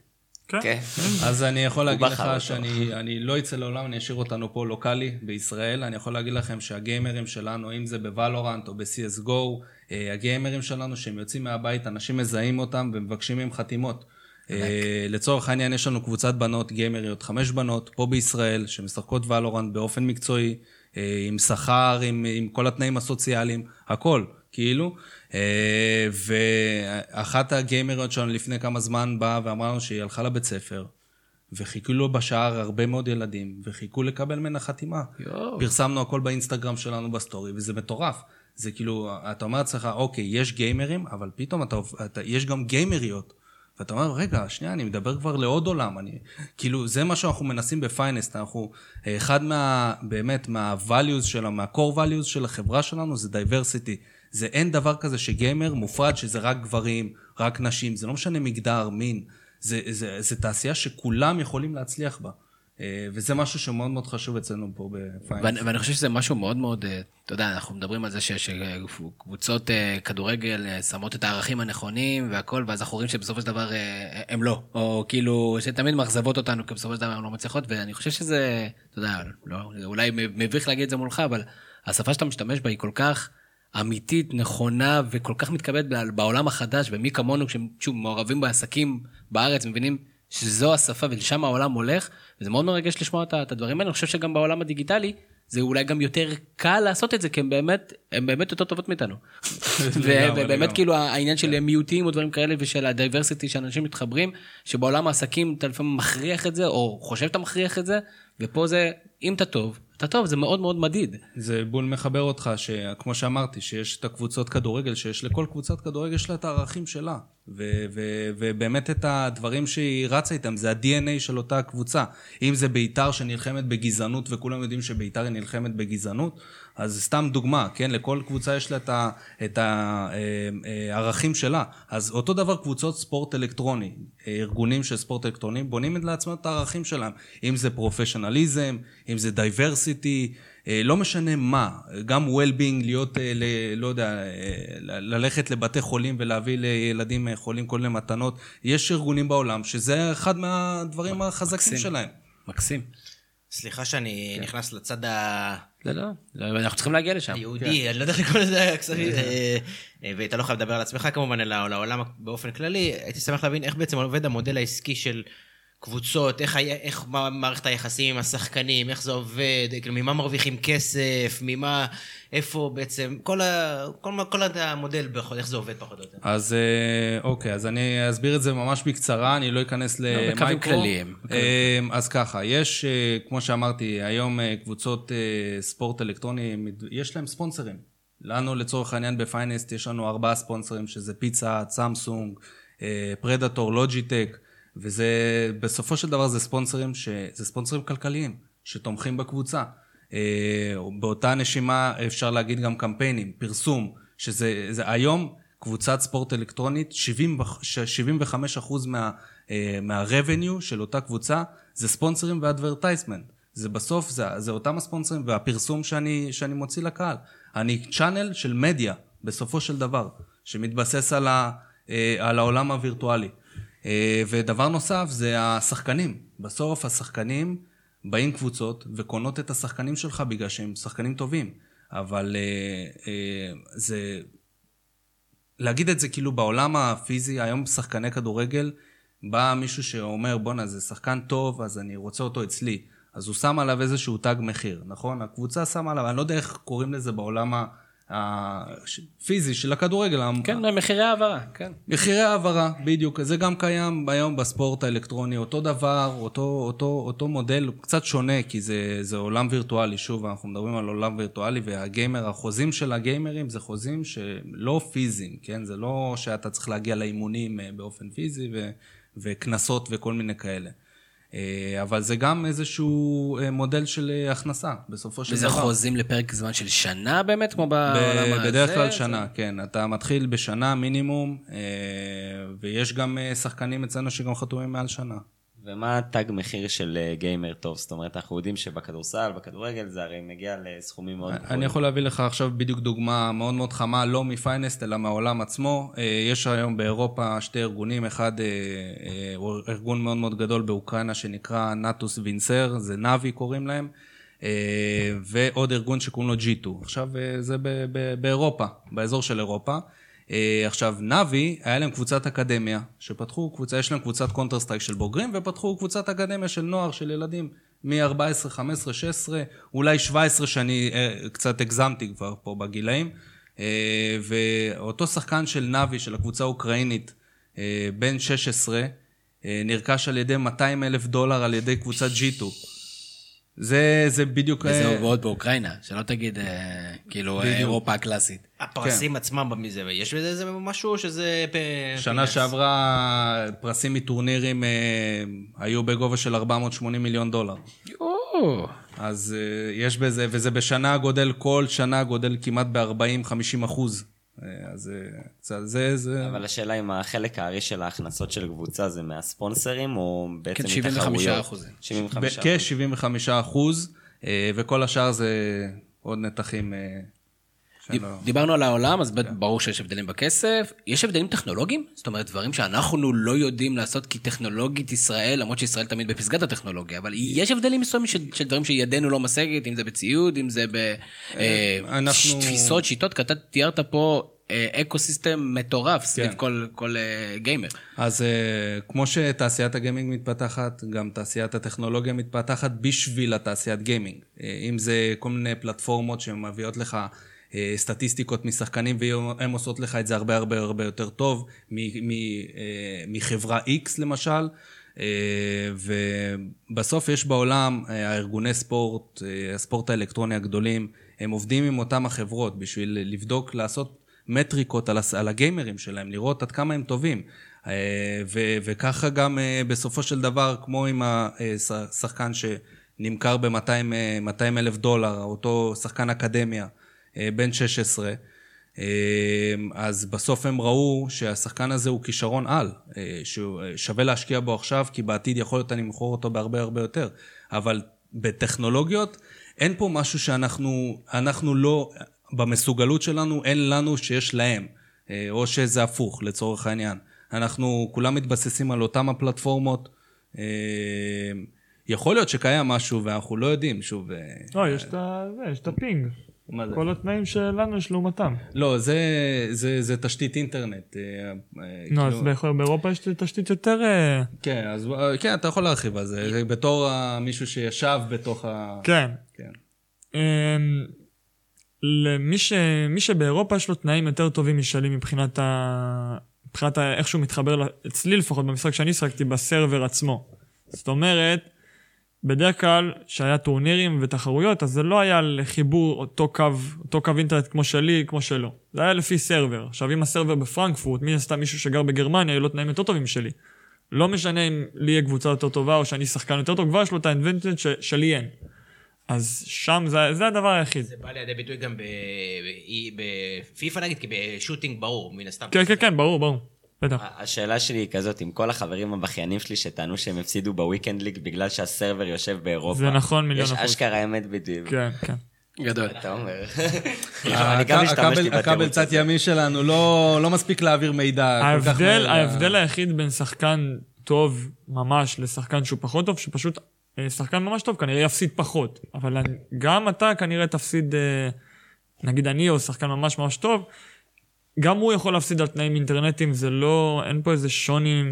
כן. כן. אז אני יכול להגיד לך שאני לא אצא לעולם, אני אשאיר אותנו פה לוקאלי בישראל. אני יכול להגיד לכם שהגיימרים שלנו, אם זה בוולורנט או ב-CSGO, אה, הגיימרים שלנו, שהם יוצאים מהבית, אנשים מזהים אותם ומבקשים מהם חתימות. אה, לצורך העניין, יש לנו קבוצת בנות גיימריות, חמש בנות, פה בישראל, שמשחקות וולורנט באופן מקצועי, אה, עם שכר, עם, עם כל התנאים הסוציאליים, הכל, כאילו. אה, ואחת הגיימריות שלנו לפני כמה זמן באה ואמרה לנו שהיא הלכה לבית ספר, וחיכו לה בשער הרבה מאוד ילדים, וחיכו לקבל ממנה חתימה. יו. פרסמנו הכל באינסטגרם שלנו בסטורי, וזה מטורף. זה כאילו, אתה אומר לעצמך, אוקיי, יש גיימרים, אבל פתאום אתה, אתה, יש גם גיימריות. ואתה אומר, רגע, שנייה, אני מדבר כבר לעוד עולם. אני, כאילו, זה מה שאנחנו מנסים בפיינסט. אנחנו, אחד מה, באמת, מה-values שלנו, מה-core values של החברה שלנו, זה diversity. זה אין דבר כזה שגיימר מופרד שזה רק גברים, רק נשים, זה לא משנה מגדר, מין. זה, זה, זה תעשייה שכולם יכולים להצליח בה. אה, וזה משהו שמאוד מאוד חשוב אצלנו פה בפיינס.
ואני, ואני חושב שזה משהו מאוד מאוד, אה, אתה יודע, אנחנו מדברים על זה שקבוצות אה, כדורגל שמות את הערכים הנכונים והכל, ואז אנחנו רואים שבסופו של דבר הם לא, או כאילו, שתמיד מאכזבות אותנו, כי בסופו של דבר הן לא מצליחות, ואני חושב שזה, אתה יודע, לא, אולי מביך להגיד את זה מולך, אבל השפה שאתה משתמש בה היא כל כך... אמיתית, נכונה וכל כך מתקבלת בעולם החדש, ומי כמונו, כשהם מעורבים בעסקים בארץ, מבינים שזו השפה ולשם העולם הולך, וזה מאוד מרגש לשמוע את הדברים האלה. אני חושב שגם בעולם הדיגיטלי, זה אולי גם יותר קל לעשות את זה, כי הם באמת, הם באמת יותר טובות מאיתנו. ובאמת כאילו העניין של מיעוטים או דברים כאלה ושל ה diversity שאנשים מתחברים, שבעולם העסקים אתה לפעמים מכריח את זה, או חושב שאתה מכריח את זה, ופה זה, אם אתה טוב, אתה טוב, זה מאוד מאוד מדיד.
זה בול מחבר אותך, שכמו שאמרתי, שיש את הקבוצות כדורגל, שיש לכל קבוצת כדורגל יש לה את הערכים שלה. ו- ו- ובאמת את הדברים שהיא רצה איתם, זה ה-DNA של אותה קבוצה. אם זה בית"ר שנלחמת בגזענות, וכולם יודעים שבית"ר היא נלחמת בגזענות, אז סתם דוגמה, כן? לכל קבוצה יש לה את הערכים אה, אה, שלה. אז אותו דבר קבוצות ספורט אלקטרוני, ארגונים של ספורט אלקטרוני, בונים לעצמם את הערכים שלהם. אם זה professionalism, אם זה diversity, אה, לא משנה מה, גם well-being, להיות, ל, לא יודע, ללכת לבתי חולים ולהביא לילדים חולים כל מיני מתנות. יש ארגונים בעולם שזה אחד מהדברים החזקים
מקסים,
שלהם.
מקסים.
סליחה שאני כן. נכנס לצד ה...
לא, לא, לא, אנחנו צריכים להגיע לשם.
יהודי, אני לא יודע איך לקרוא לזה כספים, אה, אה, ואתה לא חייב לדבר על עצמך כמובן, אלא על העולם באופן כללי. הייתי שמח להבין איך בעצם עובד המודל העסקי של קבוצות, איך, איך מה- מערכת היחסים עם השחקנים, איך זה עובד, כאילו ממה מרוויחים כסף, ממה, איפה בעצם, כל, ה, כל, כל המודל, בכל- איך זה עובד פחות או יותר.
אז אה, אוקיי, אז אני אסביר את זה ממש בקצרה, אני לא אכנס למייקרו.
בקווים כלליים.
אה, אז ככה, יש, אה, כמו שאמרתי, היום אה, קבוצות ספורט אלקטרוני, יש להם ספונסרים. לנו, לצורך העניין, בפיינסט יש לנו ארבעה ספונסרים, שזה פיצה, סמסונג, פרדטור, לוג'יטק, וזה, בסופו של דבר זה ספונסרים, ש, זה ספונסרים כלכליים, שתומכים בקבוצה. אה, באותה נשימה אפשר להגיד גם קמפיינים, פרסום, שזה זה, היום קבוצת ספורט אלקטרונית, 70, וח- ש- 75% מה, אה, מה-revenue של אותה קבוצה זה ספונסרים ואדברטייזמנט. זה בסוף, זה, זה אותם הספונסרים והפרסום שאני, שאני מוציא לקהל. אני צ'אנל של מדיה, בסופו של דבר, שמתבסס על, ה, אה, על העולם הווירטואלי. אה, ודבר נוסף זה השחקנים. בסוף השחקנים באים קבוצות וקונות את השחקנים שלך בגלל שהם שחקנים טובים. אבל אה, אה, זה... להגיד את זה כאילו בעולם הפיזי, היום שחקני כדורגל, בא מישהו שאומר, בואנה, זה שחקן טוב, אז אני רוצה אותו אצלי. אז הוא שם עליו איזשהו תג מחיר, נכון? הקבוצה שמה עליו, אני לא יודע איך קוראים לזה בעולם ה- הפיזי של הכדורגל.
כן, מחירי העברה, כן.
מחירי העברה, בדיוק. זה גם קיים היום בספורט האלקטרוני. אותו דבר, אותו, אותו, אותו מודל, קצת שונה, כי זה, זה עולם וירטואלי. שוב, אנחנו מדברים על עולם וירטואלי, והגיימר, החוזים של הגיימרים זה חוזים שלא פיזיים, כן? זה לא שאתה צריך להגיע לאימונים אה, באופן פיזי וקנסות וכל מיני כאלה. אה, אבל זה גם איזשהו אה, מודל של אה, הכנסה, בסופו של
וזה
דבר.
חוזים לפרק זמן של שנה באמת, כמו בעולם הזה?
בדרך כלל
זה-
שנה, כן. אתה מתחיל בשנה מינימום, ויש גם שחקנים אצלנו שגם חתומים מעל שנה.
ומה התג מחיר של אה, גיימר טוב? זאת אומרת, אנחנו יודעים שבכדורסל, בכדורגל, זה הרי מגיע לסכומים מאוד גבוהים.
אני יכול להביא לך עכשיו בדיוק דוגמה מאוד מאוד חמה, לא מפיינסט, אלא מהעולם עצמו. אה, יש היום באירופה שתי ארגונים, אחד אה, הוא ארגון מאוד מאוד גדול באוקראינה שנקרא Natus Vincere, זה נאבי קוראים להם, ועוד ארגון שקוראים לו G2. עכשיו, זה באירופה, באזור של אירופה. אה, עכשיו, נאבי, היה להם קבוצת אקדמיה, שפתחו קבוצה, יש להם קבוצת Counter-Strike של בוגרים, ופתחו קבוצת אקדמיה של נוער, של ילדים, מ-14, 15, 16, אולי 17, שאני אה, קצת הגזמתי כבר פה בגילאים. אה, ואותו שחקן של נאבי, של הקבוצה האוקראינית, אה, בן 16, אה, נרכש על ידי 200 אלף דולר על ידי קבוצת G2. זה, זה בדיוק...
וזה
אה,
ועוד באוקראינה, שלא תגיד, אה, כאילו, אה, אירופה הקלאסית.
הפרסים עצמם במזה, יש בזה איזה משהו או שזה... פ-
שנה
peanuts?
שעברה פרסים מטורנירים אה, היו בגובה של 480 מיליון דולר.
או,
אז אה, יש בזה, וזה בשנה גודל, כל שנה גודל כמעט ב-40-50 אחוז. אה, אז אה, קצת, זה, זה...
אבל השאלה אם החלק הארי של ההכנסות של קבוצה זה מהספונסרים, או בעצם
כן, 75
מתחרויות?
אחוזים.
75
כ-75 אחוז, אה, וכל השאר זה עוד נתחים. אה,
דיברנו על העולם, אז
כן.
ברור שיש הבדלים בכסף. יש הבדלים טכנולוגיים? זאת אומרת, דברים שאנחנו לא יודעים לעשות, כי טכנולוגית ישראל, למרות שישראל תמיד בפסגת הטכנולוגיה, אבל יש הבדלים מסוימים של, של דברים שידינו לא משגת, אם זה בציוד, אם זה
אנחנו-
בתפיסות, שיטות, כי אתה תיארת פה אה, ecosystem מטורף סביב
כן.
כל, כל אה, גיימר.
אז אה, כמו שתעשיית הגיימינג מתפתחת, גם תעשיית הטכנולוגיה מתפתחת בשביל התעשיית גיימינג. אה, אם זה כל מיני פלטפורמות שמביאות לך אה, סטטיסטיקות משחקנים, והן עושות לך את זה הרבה הרבה הרבה יותר טוב uh, מחברה X למשל. Uh, ובסוף יש בעולם, הארגוני ספורט, הספורט האלקטרוני הגדולים, הם עובדים עם אותם החברות בשביל לבדוק, לעשות מטריקות על, הגיימרים שלהם, לראות עד כמה הם טובים. אה, ו- וככה גם אה, בסופו של דבר, כמו עם השחקן שנמכר ב-200 אלף דולר, אותו שחקן אקדמיה, אה, בן 16, אה, אז בסוף הם ראו שהשחקן הזה הוא כישרון על, אה, ששווה להשקיע בו עכשיו, כי בעתיד יכול להיות אני אמכור אותו בהרבה הרבה יותר. אבל בטכנולוגיות, אין פה משהו שאנחנו אנחנו לא, במסוגלות שלנו, אין לנו שיש להם, אה, או שזה הפוך לצורך העניין. אנחנו כולם מתבססים על אותם הפלטפורמות, אה, יכול להיות שקיים משהו ואנחנו לא יודעים, שוב. אה,
לא, יש את הפינג.
מה זה?
כל התנאים שלנו יש לעומתם.
לא, זה, זה, זה תשתית אינטרנט.
נו, אז
כאילו-
באיחוד- באירופה יש תשתית יותר... אה,
כן, אז כן, אתה יכול להרחיב על זה. בתור מישהו שישב בתוך ה...
כן.
כן.
אמ, למי ש... מי שבאירופה יש לו תנאים יותר טובים משלי מבחינת ה... מבחינת ה... איך שהוא מתחבר, אצלי לפחות במשחק שאני שחקתי, בסרבר עצמו. זאת אומרת, בדרך כלל, כשהיה טורנירים ותחרויות, אז זה לא היה לחיבור אותו קו, אותו קו אינטרנט כמו שלי, כמו שלו. זה היה לפי סרבר. עכשיו, אם הסרבר בפרנקפורט, מן הסתם מישהו שגר בגרמניה, יהיו לו תנאים יותר טובים משלי. לא משנה אם לי יהיה קבוצה יותר טובה או שאני שחקן יותר טוב, כבר יש לו את האדוונטג' שלי אין. אז שם זה, זה הדבר היחיד.
זה בא לידי ביטוי גם בפיפא נגיד, כי בשוטינג ברור, מן הסתם.
כן, כן, כן, ברור, ברור. בטח.
השאלה שלי היא כזאת, עם כל החברים הבכיינים שלי שטענו שהם הפסידו בוויקנד ליג בגלל שהסרבר יושב באירופה.
זה נכון מיליון
יש
אחוז.
אשכרה אמת בדיוק.
כן, כן.
גדול.
אתה אומר. אני גם
הכ-
משתמשתי
הכבל- הכבל
בתירוץ
צד. ימין שלנו לא לא מספיק להעביר מידע.
ההבדל, היחיד בין שחקן טוב ממש לשחקן שהוא פחות טוב, שפשוט אה, שחקן ממש טוב כנראה יפסיד פחות. אבל אני- גם אתה כנראה תפסיד, אה, נגיד אני או שחקן ממש ממש טוב, גם הוא יכול להפסיד על תנאים אינטרנטיים, זה לא, אין פה איזה שוני.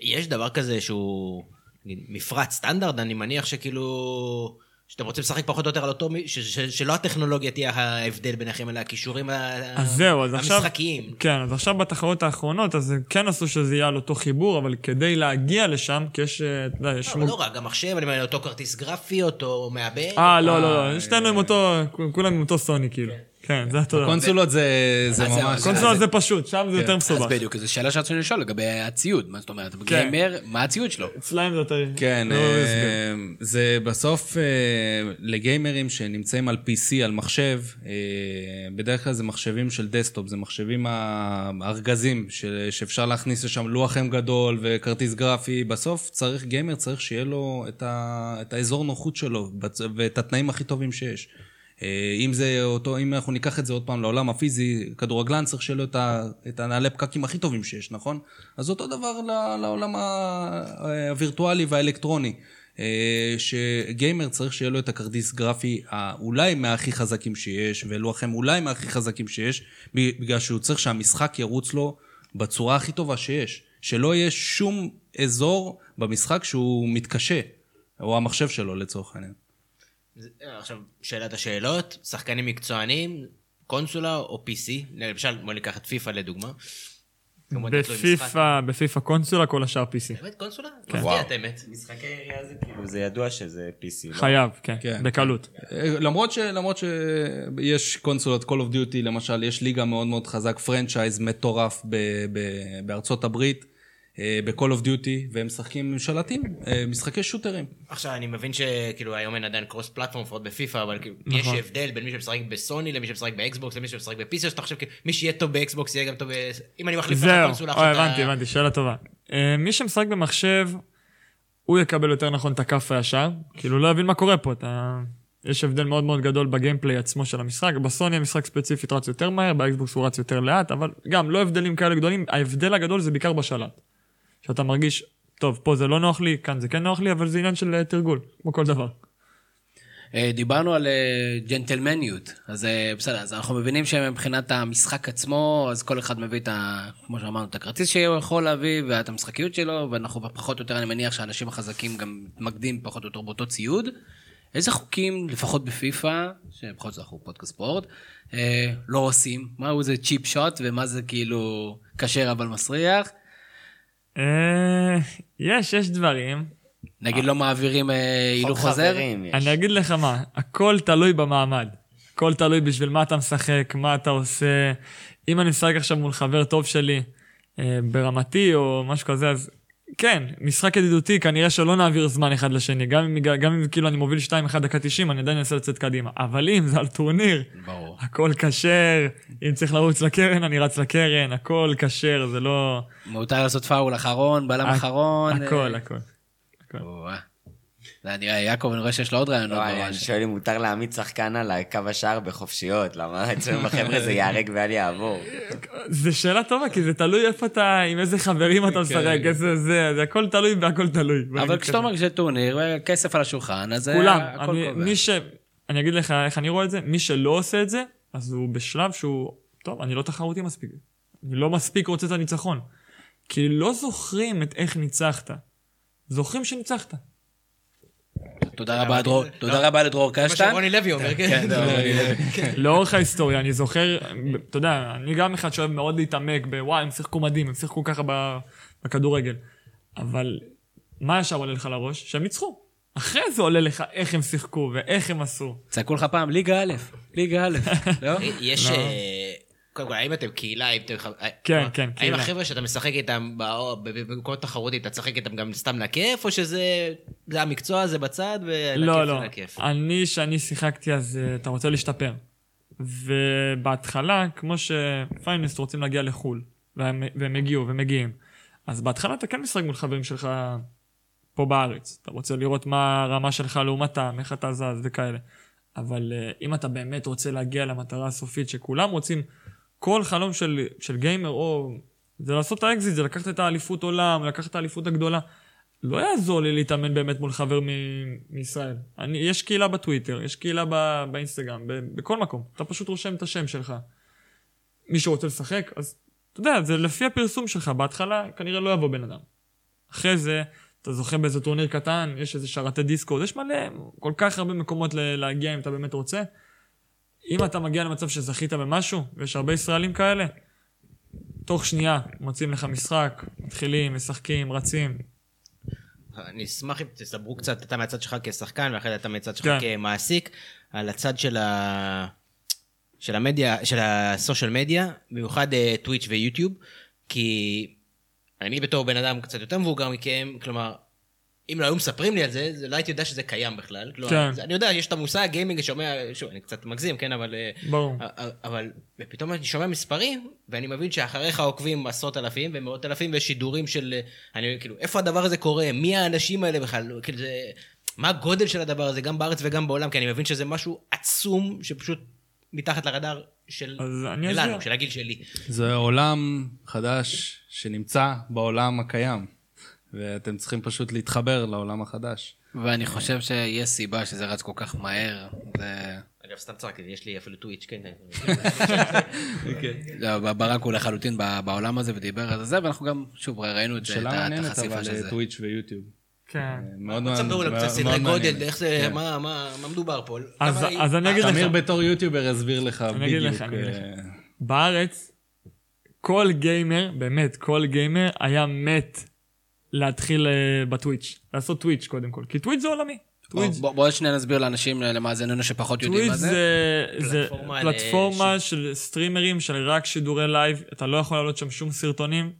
יש דבר כזה שהוא מפרט סטנדרט, אני מניח שכאילו... שאתם רוצים לשחק פחות או יותר על אותו... ש- ש- שלא הטכנולוגיה תהיה ההבדל ביניכם, אלא הכישורים
אז זהו, אז עכשיו...
המשחקיים.
כן, אז עכשיו בתחרויות האחרונות, אז כן עשו שזה יהיה על אותו חיבור, אבל כדי להגיע לשם, כי יש, אה, אתה יודע, יש...
לא, לא רק, גם מחשב, אני אומר, אותו כרטיס גרפי, אותו מעבד.
אה, לא, לא, לא, שנינו עם אותו, כולם עם אותו סוני, כאילו. כן, זה אותו דבר.
קונסולות זה
אז
ממש...
אז-
קונסולה זה פשוט, שם זה יותר
אז
מסובך.
בדיוק, זו שאלה שרצינו לשאול לגבי הציוד, מה זאת אומרת, גיימר, מה הציוד שלו?
אצלהם זה יותר...
כן,
לא
אה. זה בסוף אה, לגיימרים שנמצאים על PC, על מחשב, אה, בדרך כלל זה מחשבים של דסקטופ, זה מחשבים הארגזים, שאפשר להכניס לשם לוח אם גדול וכרטיס גרפי. בסוף צריך, גיימר צריך שיהיה לו את, ה, את האזור נוחות שלו ואת התנאים הכי טובים שיש. אה, אם זה אותו, אם אנחנו ניקח את זה עוד פעם לעולם הפיזי, כדורגלן צריך שיהיה לו את, את הנעלי פקקים הכי טובים שיש, נכון? אז אותו דבר לעולם הווירטואלי והאלקטרוני. אה, שגיימר צריך שיהיה לו את הכרטיס גרפי האולי מהכי חזקים שיש, ולוחם אולי מהכי חזקים שיש, בגלל שהוא צריך שהמשחק ירוץ לו בצורה הכי טובה שיש. שלא יהיה שום אזור במשחק שהוא מתקשה, או המחשב שלו לצורך העניין.
אה, עכשיו, שאלת השאלות, שחקנים מקצוענים, קונסולה או PC, למשל, בוא ניקח את פיפא לדוגמה.
בפיפא, בפיפא קונסולה, כל השאר PC.
באמת קונסולה?
כן.
מפתיע את האמת.
משחקי עירייה זה כאילו, זה ידוע שזה PC. לא?
חייב, כן,
כן.
בקלות.
אה, למרות, ש, למרות שיש קונסולות Call of Duty, למשל, יש ליגה מאוד מאוד חזק, פרנצ'ייז מטורף ב, ב, בארצות הברית, אה, ב-Call of Duty, והם משחקים עם שלטים, אה, משחקי shooters.
עכשיו, אני מבין שכאילו היום אין עדיין cross-platform לפחות בפיפא, אבל כאילו, יש
נכון.
הבדל בין מי שמשחק בסוני למי שמשחק באקסבוקס למי שמשחק או שאתה חושב כאילו, מי שיהיה טוב באקסבוקס יהיה גם טוב ב... אם אני מחליף לך
זהו,
קונסולה
אוי,
עכשיו,
הבנתי,
אתה-
הבנתי, שאלה טובה. אה, מי שמשחק במחשב, הוא יקבל יותר נכון את הכף הישר, כאילו לא יבין מה קורה פה, אתה... יש הבדל מאוד מאוד גדול ב gameplay עצמו של המשחק, בסוני המשחק ספציפית רץ יותר מהר, באקסבוקס הוא רץ יותר לאט, אבל גם לא הבדלים כאלה גדולים, ההבדל הגדול זה בעיקר בשלט. שאתה מרגיש, טוב, פה זה לא נוח לי, כאן זה כן נוח לי, אבל זה עניין של אה, תרגול, כמו כל דבר.
אה, דיברנו על אה, ג'נטלמניות, אז בסדר, אז אנחנו מבינים שמבחינת המשחק עצמו, אז כל אחד מביא את ה... כמו שאמרנו, את הכרטיס שהוא יכול להביא ואת המשחקיות שלו, ואנחנו פחות או יותר, אני מניח שהאנשים החזקים גם מתמקדים פחות או יותר באותו ציוד. איזה חוקים, לפחות בפיפא, שבכל זאת אנחנו פודקאסט ספורט, לא עושים? מהו זה צ'יפ שוט ומה זה כאילו כשר אבל מסריח?
אה, יש, יש דברים.
נגיד לא מעבירים אה, הילוך חוזר?
אני אגיד לך מה, הכל תלוי במעמד. הכל תלוי בשביל מה אתה משחק, מה אתה עושה. אם אני משחק עכשיו מול חבר טוב שלי אה, ברמתי או משהו כזה, אז כן, משחק ידידותי, כנראה שלא נעביר זמן אחד לשני. גם אם, גם אם כאילו אני מוביל 2-1 דקה 90, אני עדיין אנסה לצאת קדימה. אבל אם זה על טורניר,
ברור.
הכל כשר, אם צריך לרוץ לקרן, אני רץ לקרן, הכל כשר, זה לא...
מותר לעשות פאול אחרון, בלם אחרון.
הכל,
אה,
הכל.
או-אה. אני, יעקב, אני רואה שיש לו עוד רעיונות
לא, אני. שואל אם מותר להעמיד שחקן על קו השער בחופשיות, למה אצלנו בחבר'ה זה ייהרג ואל יעבור.
זו שאלה טובה, כי זה תלוי איפה אתה, עם איזה חברים אתה משחק, איזה זה, זה הכל תלוי והכל תלוי.
אבל כשאתה. אומר שזה טורניר, כסף על השולחן, אז
כולם,
אה, קובע.
מי ש... אני אגיד לך איך אני רואה את זה, מי שלא עושה את זה, אז הוא בשלב שהוא, טוב, אני לא תחרותי מספיק. אני לא מספיק רוצה את הניצחון. כי לא זוכרים את איך ניצחת. זוכרים שניצחת.
תודה רבה, דרור, תודה רבה לדרור
זה מה
קשטן.
שרוני לוי אומר, כן.
לאורך ההיסטוריה, אני זוכר, אתה יודע, אני גם אחד שאוהב מאוד להתעמק בוואי, הם שיחקו מדהים, הם שיחקו ככה בכדורגל. אבל מה ישר עולה לך לראש? שהם ניצחו. אחרי זה עולה לך איך הם שיחקו ואיך הם עשו.
צעקו לך פעם, ליגה א', ליגה א', לא?
יש... אה, קודם כל, האם אתם קהילה? האם אתם... אה,
כן,
כלומר,
כן,
האם
קהילה.
החבר'ה שאתה משחק איתם במקומות תחרותיים, אתה תשחק איתם גם סתם לכיף, או שזה זה המקצוע, זה בצד, ולכיף
לא,
זה
לא.
לכיף?
אני, שאני שיחקתי, אז אה, אתה רוצה להשתפר. ובהתחלה, כמו שפיינסט רוצים להגיע לחו"ל, והם, והם הגיעו ומגיעים, אז בהתחלה אתה כן משחק מול חברים שלך פה בארץ. אתה רוצה לראות מה הרמה שלך לעומתם, איך אתה זז וכאלה. אבל אה, אם אתה באמת רוצה להגיע למטרה הסופית שכולם רוצים, כל חלום של, של גיימר, או זה לעשות את האקזיט, זה לקחת את האליפות עולם, לקחת את האליפות הגדולה. לא יעזור לי להתאמן באמת מול חבר מ- מישראל. אני, יש קהילה בטוויטר, יש קהילה ב- באינסטגרם, ב- בכל מקום. אתה פשוט רושם את השם שלך. מי שרוצה לשחק, אז אתה יודע, זה לפי הפרסום שלך. בהתחלה כנראה לא יבוא בן אדם. אחרי זה, אתה זוכה באיזה טורניר קטן, יש איזה שרתי דיסקורד, יש מלא, כל כך הרבה מקומות ל- להגיע אם אתה באמת רוצה. אם אתה מגיע למצב שזכית במשהו, ויש הרבה ישראלים כאלה, תוך שנייה מוצאים לך משחק, מתחילים, משחקים, רצים.
אני אשמח אם תספרו קצת, אתה מהצד שלך כשחקן, ואחרי זה אתה מהצד שלך
כן.
כמעסיק, על הצד של ה... של המדיה, של הסושיאל מדיה, במיוחד אה, טוויץ' ויוטיוב, כי אני בתור בן אדם קצת יותר מבוגר מכם, כלומר, אם לא היו מספרים לי על זה, זה לא הייתי יודע שזה קיים בכלל. כלומר,
כן.
זה- אני יודע, יש את המושג גיימינג, שומע, שוב, אני קצת מגזים, כן, אבל... אה,
ברור.
אבל פתאום אני שומע מספרים, ואני מבין שאחריך עוקבים עשרות אלפים ומאות אלפים ויש שידורים של... אני כאילו, איפה הדבר הזה קורה? מי האנשים האלה בכלל? כאילו זה... מה הגודל של הדבר הזה, גם בארץ וגם בעולם? כי אני מבין שזה משהו עצום שפשוט מתחת לרדאר של... שלנו, של הגיל שלי.
זה עולם חדש שנמצא בעולם הקיים, ואתם צריכים פשוט להתחבר לעולם החדש.
ואני חושב שיש סיבה שזה רץ כל כך מהר. זה...
אגב, סתם צחקתי, יש לי אפילו טוויץ', כן.
לא, ברק הוא לחלוטין בעולם הזה ודיבר על זה, ואנחנו גם, שוב, ראינו את זה, את
שאלה
ה- את
מעניינת
החשיפה
אבל
של זה.
טוויץ' ויוטיוב.
כן.
מאוד
בוא תספרו לנו קצת סדרי גודל. איך זה,
כן.
מה- מה מה מדובר פה?
אז- אני אגיד לך.
תמיר בתור יוטיובר הסביר לך בדיוק.
לך, אני אגיד לך.
אה,
בארץ, כל גיימר, באמת, כל גיימר היה מת להתחיל אה, בטוויץ', לעשות טוויץ' קודם כל, כי טוויץ' זה עולמי. טוויץ'
בוא בוא שנייה נסביר לאנשים, למאזיננו שפחות יודעים
טוויץ'
מה זה.
זה, זה
פלטפורמה
פלטפורמה
ל-
של סטרימרים של רק שידורי לייב, אתה לא יכול לעלות שם שום סרטונים.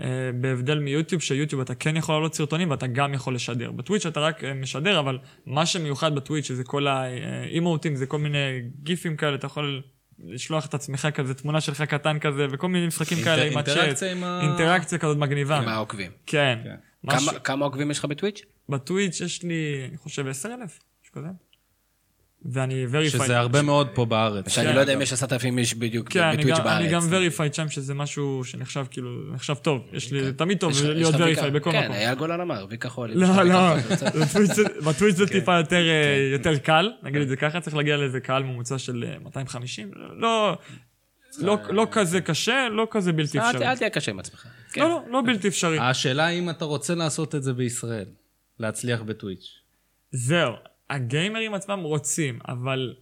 אה, בהבדל מיוטיוב, שיוטיוב אתה כן יכול לעלות סרטונים ואתה גם יכול לשדר. בטוויץ' אתה רק אה, משדר, אבל מה שמיוחד בטוויץ' זה כל האימוטים, זה כל מיני גיפים כאלה, אתה יכול לשלוח את עצמך כזה, תמונה שלך קטן כזה, וכל מיני משחקים כאלה עם הצ'אט.
אינטראקציה עם ה...
אינטראקציה כזאת מגניבה.
עם העוקבים.
כן.
כן.
כמה עוקבים יש לך בטוויץ'?
בטוויץ' יש לי, אני חושב, 10,000, משהו כזה. ואני verified.
שזה הרבה מאוד פה בארץ.
שאני
כן.
לא יודע אם יש עשרת אלפים איש בדיוק
כן,
בטוויץ'
גם, אני גם
בארץ.
verified שם, שזה משהו שנחשב כאילו, נחשב טוב. יש לי, תמיד טוב להיות verified בכל
כן,
מקום.
אייל גולן אמר, וי כחול.
לא, לא, בטוויץ' זה- בטוויץ'
כן.
זה טיפה יותר, אה, יותר קל, נגיד את זה ככה, צריך להגיע לאיזה קהל ממוצע של אה, 250, לא, לא, לא כזה קשה, לא כזה בלתי אפשרי.
אל תהיה קשה עם עצמך. כן.
לא, לא, לא בלתי אפשרי.
השאלה אם אתה רוצה לעשות את זה בישראל, להצליח בטוויץ'.
זהו, הגיימרים עצמם רוצים, אבל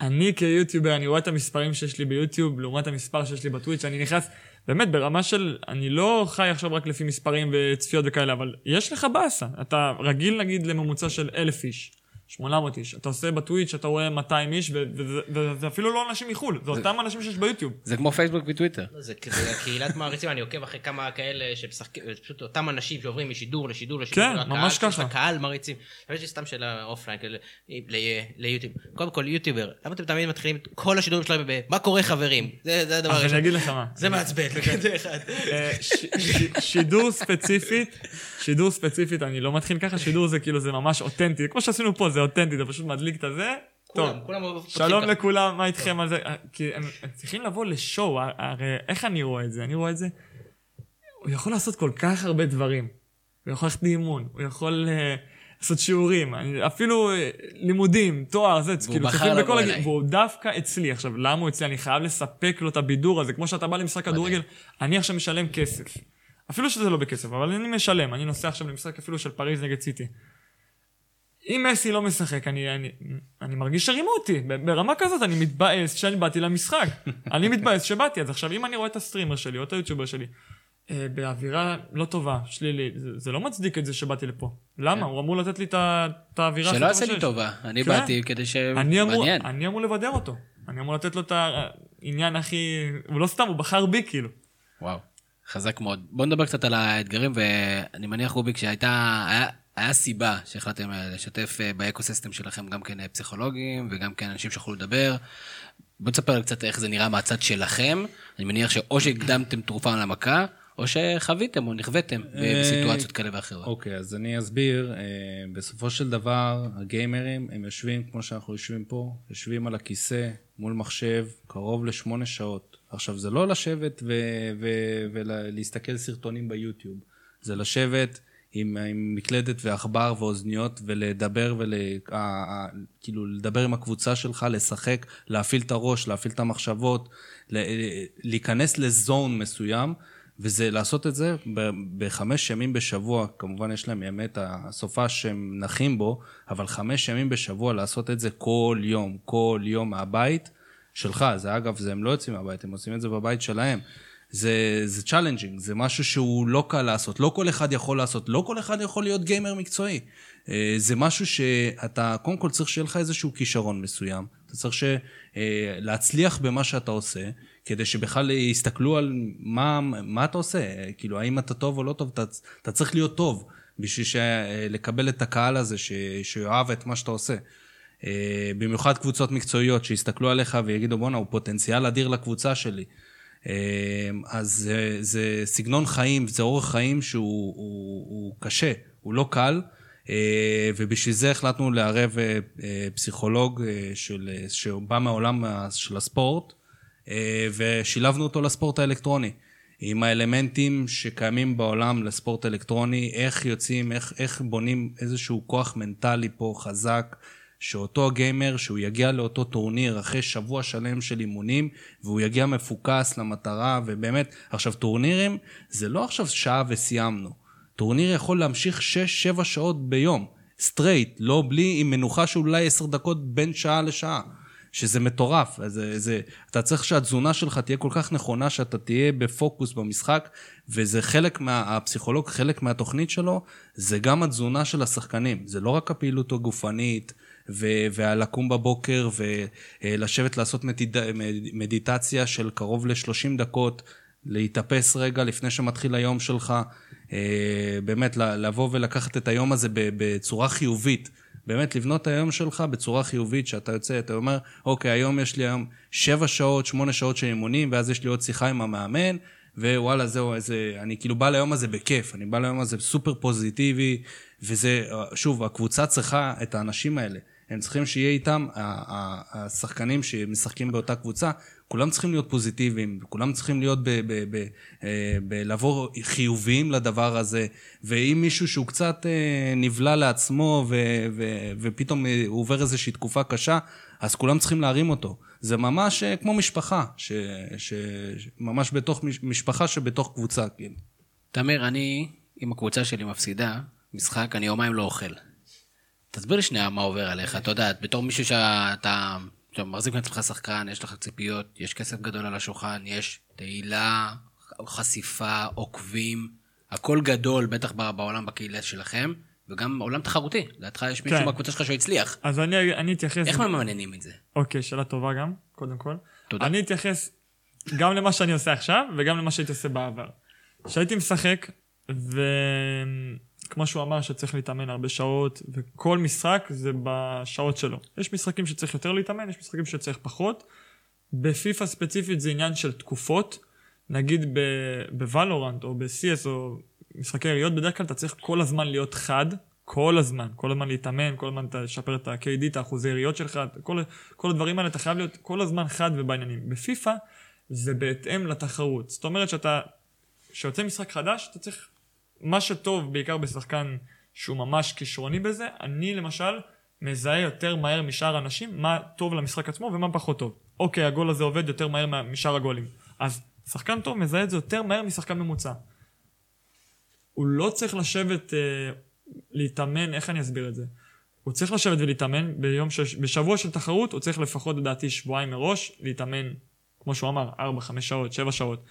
אני כיוטיובר, אני רואה את המספרים שיש לי ביוטיוב לעומת המספר שיש לי בטוויץ', אני נכנס, באמת, ברמה של, אני לא חי עכשיו רק לפי מספרים וצפיות וכאלה, אבל יש לך באסה. אתה רגיל נגיד לממוצע של אלף איש, 800 איש. אתה עושה בטוויץ', אתה רואה 200 איש, וזה אפילו לא אנשים מחו"ל, זה אותם אנשים שיש ביוטיוב.
זה כמו פייסבוק וטוויטר.
לא, זה קהילת מעריצים, אני עוקב אחרי כמה כאלה שמשחקים, זה פשוט אותם אנשים שעוברים משידור לשידור לשידור.
כן,
הקהל
ממש ככה.
לך קהל מעריצים. האמת שסתם שאלה אופליין, ל- ליוטיוב. קודם כל, יוטיובר, למה אתם תמיד מתחילים את כל השידורים שלהם ב... מה קורה חברים? זה זה הדבר
אז אני
הראשון.
אגיד לך מה.
זה מעצבן.
אה, שידור ספציפית, שידור ספציפית, אני לא מתחיל ככה, שידור זה כאילו, זה ממש אותנטי, כמו שעשינו פה, זה אותנטי, אתה פשוט מדליק את הזה, טוב.
כולם, כולם פותחים
שלום
ככה.
לכולם, מה איתכם על זה? אה, כי הם הם צריכים לבוא לשואו, הרי איך אני רואה את זה? אני רואה את זה, הוא יכול לעשות כל כך הרבה דברים. הוא יכול ללכת לאימון, הוא יכול אה, לעשות שיעורים, אני- אפילו אה, לימודים, תואר, זה, כאילו,
לבוא
בכל הגיל. והוא דווקא אצלי. עכשיו, למה הוא אצלי? אני חייב לספק לו את הבידור הזה, כמו שאתה בא למשחק כדורגל, אני עכשיו משלם כסף. אפילו שזה לא בכסף, אבל אני משלם, אני נוסע עכשיו למשחק אפילו של פריז נגד סיטי. אם מסי לא משחק, אני, אני, אני מרגיש שרימו אותי. ברמה כזאת אני מתבאס שאני באתי למשחק. אני מתבאס שבאתי. אז עכשיו, אם אני רואה את הסטרימר שלי או את היוטיובר שלי אה, באווירה לא טובה, שלילית, זה, זה לא מצדיק את זה שבאתי לפה. למה? הוא אמור לתת לי את האווירה
שלא יעשה לי. טובה. אני
כן.
באתי כדי
אני אמור. אני אמור לבדר אותו. אני אמור לתת לו את העניין הכי... הוא לא סתם, הוא בחר בי כאילו.
וואו, חזק מאוד. בוא נדבר קצת על האתגרים, ואני מניח, רוביק, שהייתה... היה, היה סיבה שהחלטתם אה, לשתף אה, באקוסיסטם שלכם גם כן אה, פסיכולוגים, וגם כן אנשים שיכולו לדבר. בוא תספר קצת איך זה נראה מהצד שלכם. אני מניח שאו שהקדמתם תרופה למכה, או שחוויתם או נכוויתם בסיטואציות כאלה ואחרות.
אוקיי, אז אני אסביר. בסופו של דבר, הגיימרים, הם יושבים, כמו שאנחנו יושבים פה, יושבים על הכיסא, מול מחשב, קרוב לשמונה שעות. עכשיו, זה לא לשבת ו- ו- ולהסתכל סרטונים ביוטיוב. זה לשבת עם, עם מקלדת ועכבר ואוזניות ולדבר ה- כאילו, לדבר עם הקבוצה שלך, לשחק, להפעיל את הראש, להפעיל את המחשבות, ל- להיכנס ל zone מסוים. וזה לעשות את זה בחמש ימים בשבוע, כמובן יש להם ימי את הסופ"ש שהם נחים בו, אבל חמש ימים בשבוע לעשות את זה כל יום, כל יום מהבית שלך. זה אגב, זה הם לא יוצאים מהבית, הם עושים את זה בבית שלהם. זה, זה challenging, זה משהו שהוא לא קל לעשות, לא כל אחד יכול לעשות, לא כל אחד יכול להיות גיימר מקצועי. אה, זה משהו שאתה, קודם כל צריך שיהיה לך איזשהו כישרון מסוים. אתה צריך ש, אה, להצליח במה שאתה עושה, כדי שבכלל יסתכלו על מה, מה אתה עושה, אה, כאילו, האם אתה טוב או לא טוב, אתה, אתה צריך להיות טוב בשביל לקבל את הקהל הזה ש, שיאהב את מה שאתה עושה. אה, במיוחד קבוצות מקצועיות שיסתכלו עליך ויגידו, בואנה, הוא פוטנציאל אדיר לקבוצה שלי. אה, אז זה, זה סגנון חיים, זה אורח חיים שהוא הוא, הוא קשה, הוא לא קל, אה, ובשביל זה החלטנו לערב פסיכולוג של, שבא מהעולם של הספורט, ושילבנו אותו לספורט האלקטרוני. עם האלמנטים שקיימים בעולם לספורט אלקטרוני, איך יוצאים, איך, איך בונים איזשהו כוח מנטלי פה חזק, שאותו גיימר, שהוא יגיע לאותו טורניר אחרי שבוע שלם של אימונים, והוא יגיע מפוקס למטרה, ובאמת, עכשיו טורנירים זה לא עכשיו שעה וסיימנו. טורניר יכול להמשיך 6-7 שעות ביום, straight, לא בלי, עם מנוחה של אולי 10 דקות בין שעה לשעה. שזה מטורף, זה, זה, אתה צריך שהתזונה שלך תהיה כל כך נכונה, שאתה תהיה בפוקוס במשחק, וזה חלק מה... חלק מהתוכנית שלו, זה גם התזונה של השחקנים, זה לא רק הפעילות הגופנית, ו- והלקום בבוקר, ולשבת לעשות מדיט... מדיטציה של קרוב ל-30 דקות, להתאפס רגע לפני שמתחיל היום שלך, אה, באמת לבוא ולקחת את היום הזה בצורה חיובית. באמת לבנות את היום שלך בצורה חיובית, שאתה יוצא, אתה אומר, אוקיי, היום יש לי היום שבע שעות, שמונה שעות של אימונים, ואז יש לי עוד שיחה עם המאמן, ווואלה, זהו, איזה, אני כאילו בא ליום הזה בכיף, אני בא ליום הזה סופר פוזיטיבי, וזה, שוב, הקבוצה צריכה את האנשים האלה. הם צריכים שיהיה איתם, השחקנים שמשחקים באותה קבוצה, כולם צריכים להיות פוזיטיביים, כולם צריכים להיות, ב, אה, חיוביים לדבר הזה, ואם מישהו שהוא קצת אה, נבלע לעצמו ופתאום אה, הוא עובר איזושהי תקופה קשה, אז כולם צריכים להרים אותו. זה ממש כמו משפחה, ש, ש, ממש בתוך מש- משפחה שבתוך קבוצה, כאילו.
תמיר, אני, אם הקבוצה שלי מפסידה משחק, אני יומיים לא אוכל. תסביר לי שנייה מה עובר עליך, אתה יודע, בתור מישהו שאתה מחזיק מעצמך שחקן, יש לך ציפיות, יש כסף גדול על השולחן, יש תהילה, חשיפה, עוקבים, הכל גדול, בטח בעולם בקהילה שלכם, וגם עולם תחרותי. לדעתך יש מישהו
כן.
מהקבוצה שלך שהצליח.
אז אני, אני אתייחס...
איך ממננים את זה?
אוקיי, שאלה טובה גם, קודם כל.
תודה.
אני אתייחס גם למה שאני עושה עכשיו, וגם למה שהייתי עושה בעבר. כשהייתי משחק, וכמו שהוא אמר שצריך להתאמן הרבה שעות, וכל משחק זה בשעות שלו. יש משחקים שצריך יותר להתאמן, יש משחקים שצריך פחות. בפיפ"א ספציפית זה עניין של תקופות. נגיד בוולורנט או ב-CS או משחקי יריות, בדרך כלל אתה צריך כל הזמן להיות חד, כל הזמן, כל הזמן להתאמן, כל הזמן לשפר את ה-KD, את האחוזי יריות שלך, כל, כל הדברים האלה, אתה חייב להיות כל הזמן חד ובעניינים. בפיפ"א זה בהתאם לתחרות. זאת אומרת שאתה, כשיוצא משחק חדש, אתה צריך, מה שטוב בעיקר בשחקן שהוא ממש כישרוני בזה, אני למשל מזהה יותר מהר משאר האנשים מה טוב למשחק עצמו ומה פחות טוב. אוקיי, הגול הזה עובד יותר מהר מה- משאר הגולים. אז שחקן טוב מזהה את זה יותר מהר משחקן ממוצע. הוא לא צריך לשבת, אה, להתאמן, איך אני אסביר את זה? הוא צריך לשבת ולהתאמן ביום ש... בשבוע של תחרות, הוא צריך לפחות לדעתי שבועיים מראש להתאמן, כמו שהוא אמר, 4, 5 שעות, 7 שעות.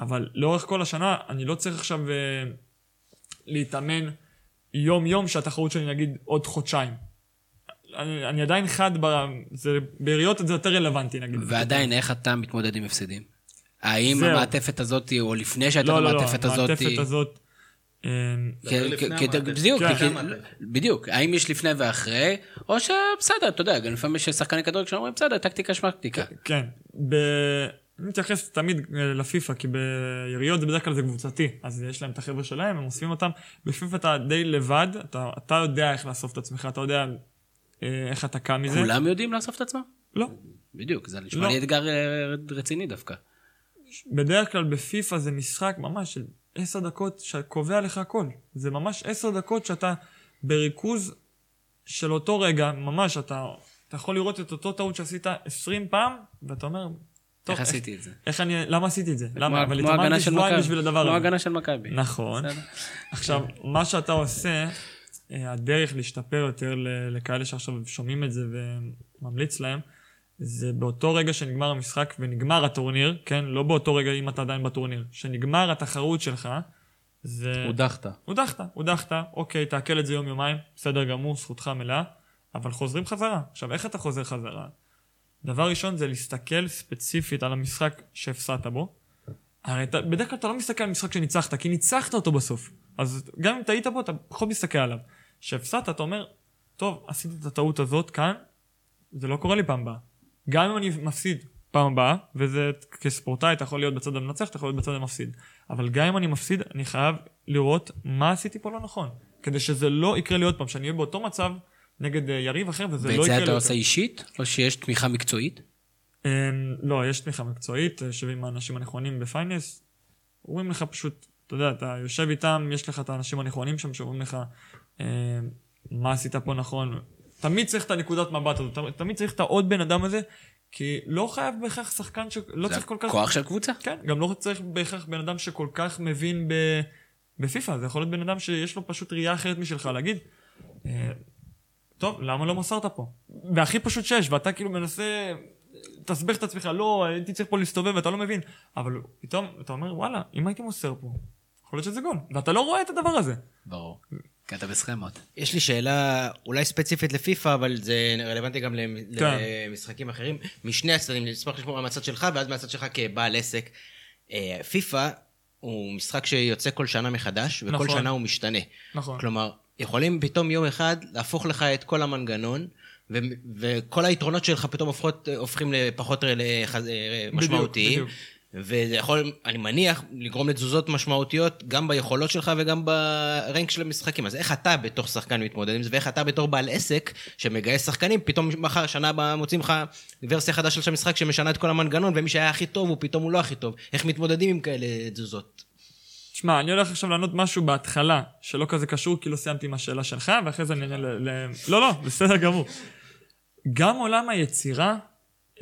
אבל לאורך כל השנה, אני לא צריך עכשיו אה, להתאמן יום-יום שהתחרות שלי נגיד עוד חודשיים. אני, אני עדיין חד, ב... זה, בעיריות זה יותר רלוונטי נגיד.
ועדיין, איך אתה מתמודד עם הפסדים? האם
זהו.
המעטפת הזאת, או לפני שהייתה
לא, לא, לא,
המעטפת הזאת...
המעטפת הזאת... אה.
בדיוק,
כן.
בדיוק, האם יש לפני ואחרי, או שבסדר, אתה יודע, גם לפעמים יש שחקני כדורגל שאומרים, בסדר, טקטיקה שמקטיקה.
כן. אני מתייחס תמיד אה, לפיפא, כי ביריות זה בדרך כלל זה קבוצתי, אז יש להם את החבר'ה שלהם, הם אוספים אותם. בפיפא אתה די לבד, אתה, אתה יודע איך לאסוף את עצמך, אתה יודע אה, איך אתה קם מזה.
כולם יודעים לאסוף את עצמם?
לא.
בדיוק, זה נשמע
לא.
לי אתגר אה, רציני דווקא.
בדרך כלל בפיפא זה משחק ממש של עשר דקות שקובע לך הכל. זה ממש עשר דקות שאתה בריכוז של אותו רגע, ממש, אתה, אתה יכול לראות את אותו טעות שעשית עשרים פעם, ואתה אומר, טוב,
איך עשיתי את זה?
איך אני, למה עשיתי את זה? למה? אבל
כמו
התאמנתי
של
שבועיים. בשביל הדבר
כמו
הזה.
הגנה של מכבי.
נכון. עכשיו, מה שאתה עושה, אה, הדרך להשתפר יותר לכאלה שעכשיו שומעים את זה וממליץ להם, זה באותו רגע שנגמר המשחק ונגמר הטורניר, כן? לא באותו רגע אם אתה עדיין בטורניר. שנגמר התחרות שלך, זה...
הודחת.
הודחת, הודחת, אוקיי, תעכל את זה יום-יומיים, בסדר גמור, זכותך מלאה, אבל חוזרים חזרה. עכשיו, איך אתה חוזר חזרה? דבר ראשון זה להסתכל ספציפית על המשחק שהפסדת בו. הרי אתה, בדרך כלל אתה לא מסתכל על משחק שניצחת, כי ניצחת אותו בסוף. אז גם אם טעית בו, אתה פחות מסתכל עליו. כשהפסדת, אתה אומר, טוב, עשיתי את הטעות הזאת כאן, זה לא קורה לי פעם הבאה. גם אם אני מפסיד פעם הבאה, וזה כספורטאי, אתה יכול להיות בצד המנצח, אתה יכול להיות בצד המפסיד. אבל גם אם אני מפסיד, אני חייב לראות מה עשיתי פה לא נכון. כדי שזה לא יקרה לי עוד פעם, שאני אהיה באותו מצב נגד אה, יריב אחר, וזה לא
ואת
יקרה לי
זה אתה. עושה אישית, או שיש תמיכה מקצועית?
אמ, לא, יש תמיכה מקצועית, יושב עם האנשים הנכונים בפייננס, אומרים לך פשוט, אתה יודע, אתה יושב איתם, יש לך את האנשים הנכונים שם שאומרים לך אמ, מה עשית פה נכון. תמיד צריך את הנקודת מבט הזאת, תמיד צריך את העוד בן אדם הזה, כי לא חייב בהכרח שחקן ש... לא
זה
צריך כל כך...
כוח של קבוצה.
כן, גם לא צריך בהכרח בן אדם שכל כך מבין ב... בפיפ"א, זה יכול להיות בן אדם שיש לו פשוט ראייה אחרת משלך, להגיד, אה, טוב, למה לא מסרת פה? והכי פשוט שיש, ואתה כאילו מנסה, תסבך את עצמך, לא, הייתי צריך פה להסתובב ואתה לא מבין, אבל פתאום אתה אומר, וואלה, אם הייתי מוסר פה, יכול להיות שזה גול, ואתה לא רואה את הדבר הזה.
ברור. כי אתה בסכמות.
יש לי שאלה אולי ספציפית לפיפא, אבל זה רלוונטי גם למ-
כן. למשחקים
אחרים. משני הצדדים, אני אשמח לשמוע מהצד שלך, ואז מהצד שלך כבעל עסק. אה, פיפא הוא משחק שיוצא כל שנה מחדש, וכל
נכון.
שנה הוא משתנה.
נכון.
כלומר, יכולים פתאום יום אחד להפוך לך את כל המנגנון, ו- וכל היתרונות שלך פתאום הופכות, הופכים לפחות אה, משמעותיים.
בדיוק.
וזה יכול, אני מניח, לגרום לתזוזות משמעותיות גם ביכולות שלך וגם ברנק של המשחקים. אז איך אתה בתור שחקן מתמודד עם זה, ואיך אתה בתור בעל עסק שמגייס שחקנים, פתאום מחר, שנה הבאה מוצאים לך ורסיה חדשה של המשחק שמשנה את כל המנגנון, ומי שהיה הכי טוב הוא פתאום הוא לא הכי טוב. איך מתמודדים עם כאלה תזוזות?
תשמע, אני הולך עכשיו לענות משהו בהתחלה, שלא כזה קשור, כי לא סיימתי עם השאלה שלך, ואחרי זה אני אענה ל... ל... לא, לא, בסדר גמור. גם עולם היצירה,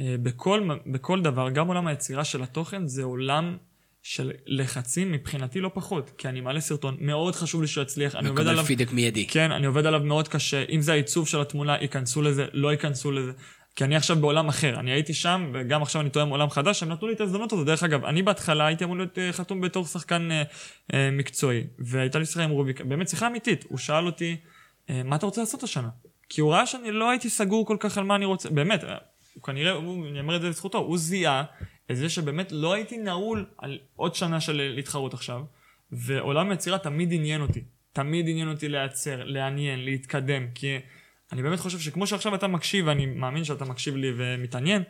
אה, בכל, בכל דבר, גם עולם היצירה של התוכן, זה עולם של לחצים מבחינתי לא פחות. כי אני מעלה סרטון, מאוד חשוב לי שהוא יצליח, אני עובד
מקבל
עליו...
פידבק מיידי.
כן, אני עובד עליו מאוד קשה. אם זה העיצוב של התמונה, ייכנסו לזה, לא ייכנסו לזה. כי אני עכשיו בעולם אחר. אני הייתי שם, וגם עכשיו אני תואם עולם חדש, הם נתנו לי את ההזדמנות הזאת. דרך אגב, אני בהתחלה הייתי אמור להיות אה, חתום בתור שחקן אה, אה, מקצועי, והייתה לי שיחה עם רוביק, באמת שיחה אמיתית. הוא שאל אותי, אה, מה אתה רוצה לעשות השנה? כי הוא ראה שאני לא הייתי סגור כל כך על מה אני רוצה, באמת, אה, הוא כנראה, הוא, אני אומר את זה לזכותו, הוא זיהה את זה שבאמת לא הייתי נעול על עוד שנה של להתחרות עכשיו, ועולם היצירה תמיד עניין אותי. תמיד עניין אותי לייצר, לעניין, להתקדם, כי אני באמת חושב שכמו שעכשיו אתה מקשיב, ואני מאמין שאתה מקשיב לי ומתעניין,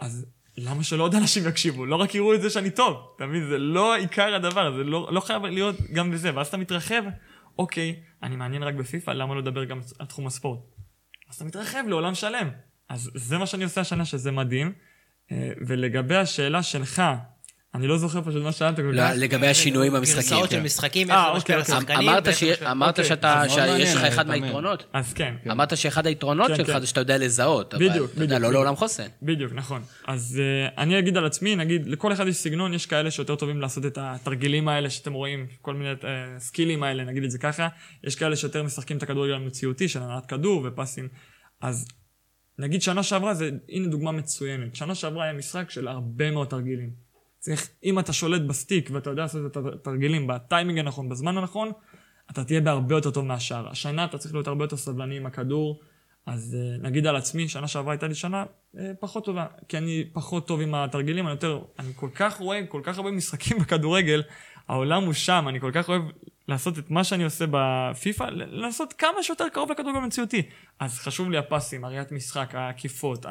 אז למה שלא עוד אנשים יקשיבו? לא רק יראו את זה שאני טוב, אתה מבין? זה לא עיקר הדבר, זה לא, לא חייב להיות גם בזה, ואז אתה מתרחב, אוקיי, אני מעניין רק בפיפא, למה לא לדבר גם על תחום הספורט? אז אתה מתרחב לעולם שלם. אז זה מה שאני עושה השנה, שזה מדהים. אה, ולגבי השאלה שלך, אני לא זוכר פשוט מה שאלת כל
לא,
כך.
לגבי השינויים במשחקים.
גרסאות של
כן.
משחקים,
אה,
איך זה משפיע על
אוקיי, אוקיי.
השחקנים.
אמרת
אוקיי.
שיש לך אחד. מהיתרונות.
אז כן.
אמרת שאחד היתרונות
כן,
שלך
כן.
זה שאתה יודע לזהות,
בדיוק, בדיוק,
לא. לעולם חוסן.
בדיוק, נכון. אז אה, אני אגיד על עצמי, נגיד, לכל אחד יש סגנון, יש כאלה שיותר טובים לעשות את התרגילים האלה שאתם רואים, כל מיני אה, סקילים האלה, נגיד את זה ככה. יש כאלה שיותר משחקים את הכדורגל המציאותי של הנעת כדור ופאסים. אז נגיד שנה שעברה, זה, הנה דוגמה מצוינת. שנה שעברה היה משחק של הרבה מאוד תרגילים. צריך, אם אתה שולט בסטיק ואתה יודע לעשות את התרגילים בטיימינג הנכון, בזמן הנכון, אתה תהיה בהרבה יותר טוב מהשאר. השנה אתה צריך להיות הרבה יותר סבלני עם הכדור. אז uh, נגיד על עצמי, שנה שעברה הייתה לי שנה uh, פחות טובה, כי אני פחות טוב עם התרגילים, אני יותר, אני כל כך רואה כל כך הרבה משחקים בכדורגל, העולם הוא שם, אני כל כך אוהב לעשות את מה שאני עושה בפיפא, לעשות כמה שיותר קרוב לכדורגל המציאותי. אז חשוב לי הפסים, הראיית משחק, העקיפות.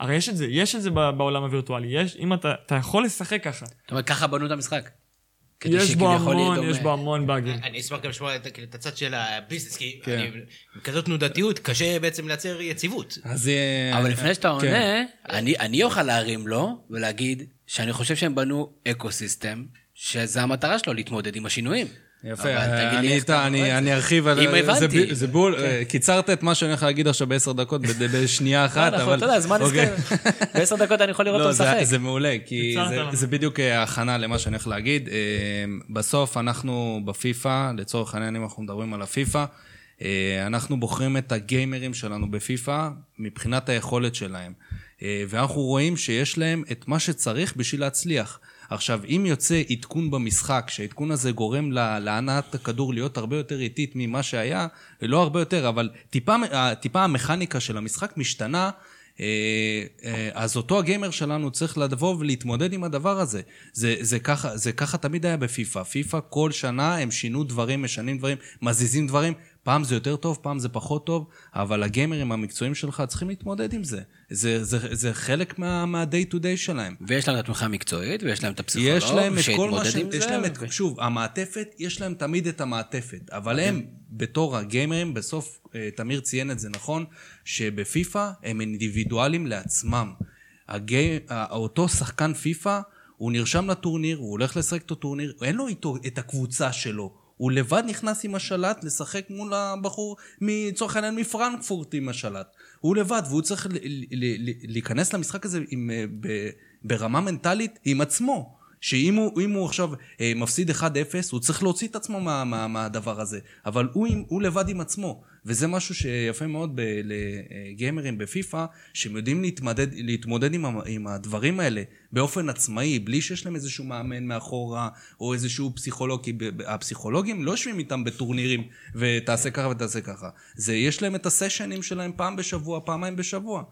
הרי יש את זה, יש את זה ב- בעולם הווירטואלי, יש, אם אתה, אתה יכול לשחק ככה.
זאת אומרת, ככה בנו את המשחק.
יש בו המון. יש בו המון באגים.
אני אשמח גם לשמוע את כאילו, הצד של ה business, כי
כן.
עם כזאת תנודתיות קשה בעצם לייצר יציבות.
אז... אה,
אבל לפני שאתה
כן.
עונה, אני אני אוכל להרים לו ולהגיד שאני חושב שהם בנו ecosystem, שזה המטרה שלו, להתמודד עם השינויים.
יפה,
לי
אני, אני,
זה.
ארחיב על
אם
זה.
הבנתי.
ב- זה בול, אה, קיצרת את מה שאני הולך להגיד עכשיו בעשר דקות ב- בשנייה אחת,
נכון,
אבל...
אתה יודע, זמן
אוקיי.
הסכם. בעשר דקות אני יכול לראות
לא,
אותו
זה,
משחק.
זה מעולה, כי זה. זה בדיוק אה, הכנה למה שאני הולך להגיד. אה, בסוף אנחנו בפיפא, לצורך העניין אם אנחנו מדברים על הפיפא, אנחנו בוחרים את הגיימרים שלנו בפיפא מבחינת היכולת שלהם. ואנחנו רואים שיש להם את מה שצריך בשביל להצליח. עכשיו, אם יוצא עדכון במשחק, שהעדכון הזה גורם לה- להנעת הכדור להיות הרבה יותר איטית ממה שהיה, לא הרבה יותר, אבל טיפה, טיפה המכניקה של המשחק משתנה, אה, אה, אז אותו הגיימר שלנו צריך לבוא ולהתמודד עם הדבר הזה. זה, זה, ככה, זה ככה תמיד היה בפיפא. פיפא כל שנה הם שינו דברים, משנים דברים, מזיזים דברים. פעם זה יותר טוב, פעם זה פחות טוב, אבל הגיימרים המקצועיים שלך צריכים להתמודד עם זה. זה, זה, זה חלק מה, מה-day to day שלהם.
ויש להם את התמיכה המקצועית, ויש להם את הפסיכולוג,
יש להם את כל מה ש...
שיתמודד עם
יש
זה,
להם את...
ו-
שוב, המעטפת, יש להם תמיד את המעטפת. אבל הם, בתור הגיימרים, בסוף, אה, תמיר ציין את זה נכון, שבפיפא הם אינדיבידואלים לעצמם. הגי... ה- אותו שחקן פיפא, הוא נרשם לטורניר, הוא הולך לשחק את הטורניר, אין לו איתו את הקבוצה שלו. הוא לבד נכנס עם השלט לשחק מול הבחור, לצורך העניין מפרנקפורט עם השלט. הוא לבד, והוא צריך להיכנס למשחק הזה עם, אה, ברמה מנטלית עם עצמו. שאם הוא, הוא עכשיו אה, מפסיד 1-0, הוא צריך להוציא את עצמו מה, מה, מהדבר הזה. אבל הוא, הוא לבד עם עצמו. וזה משהו שיפה מאוד לגיימרים בפיפא, שהם יודעים להתמודד, להתמודד עם, עם הדברים האלה באופן עצמאי, בלי שיש להם איזשהו מאמן מאחורה, או איזשהו פסיכולוג, כי הפסיכולוגים לא יושבים איתם בטורנירים, ותעשה ככה ותעשה ככה. זה, יש להם את הסשנים שלהם פעם בשבוע, פעמיים בשבוע.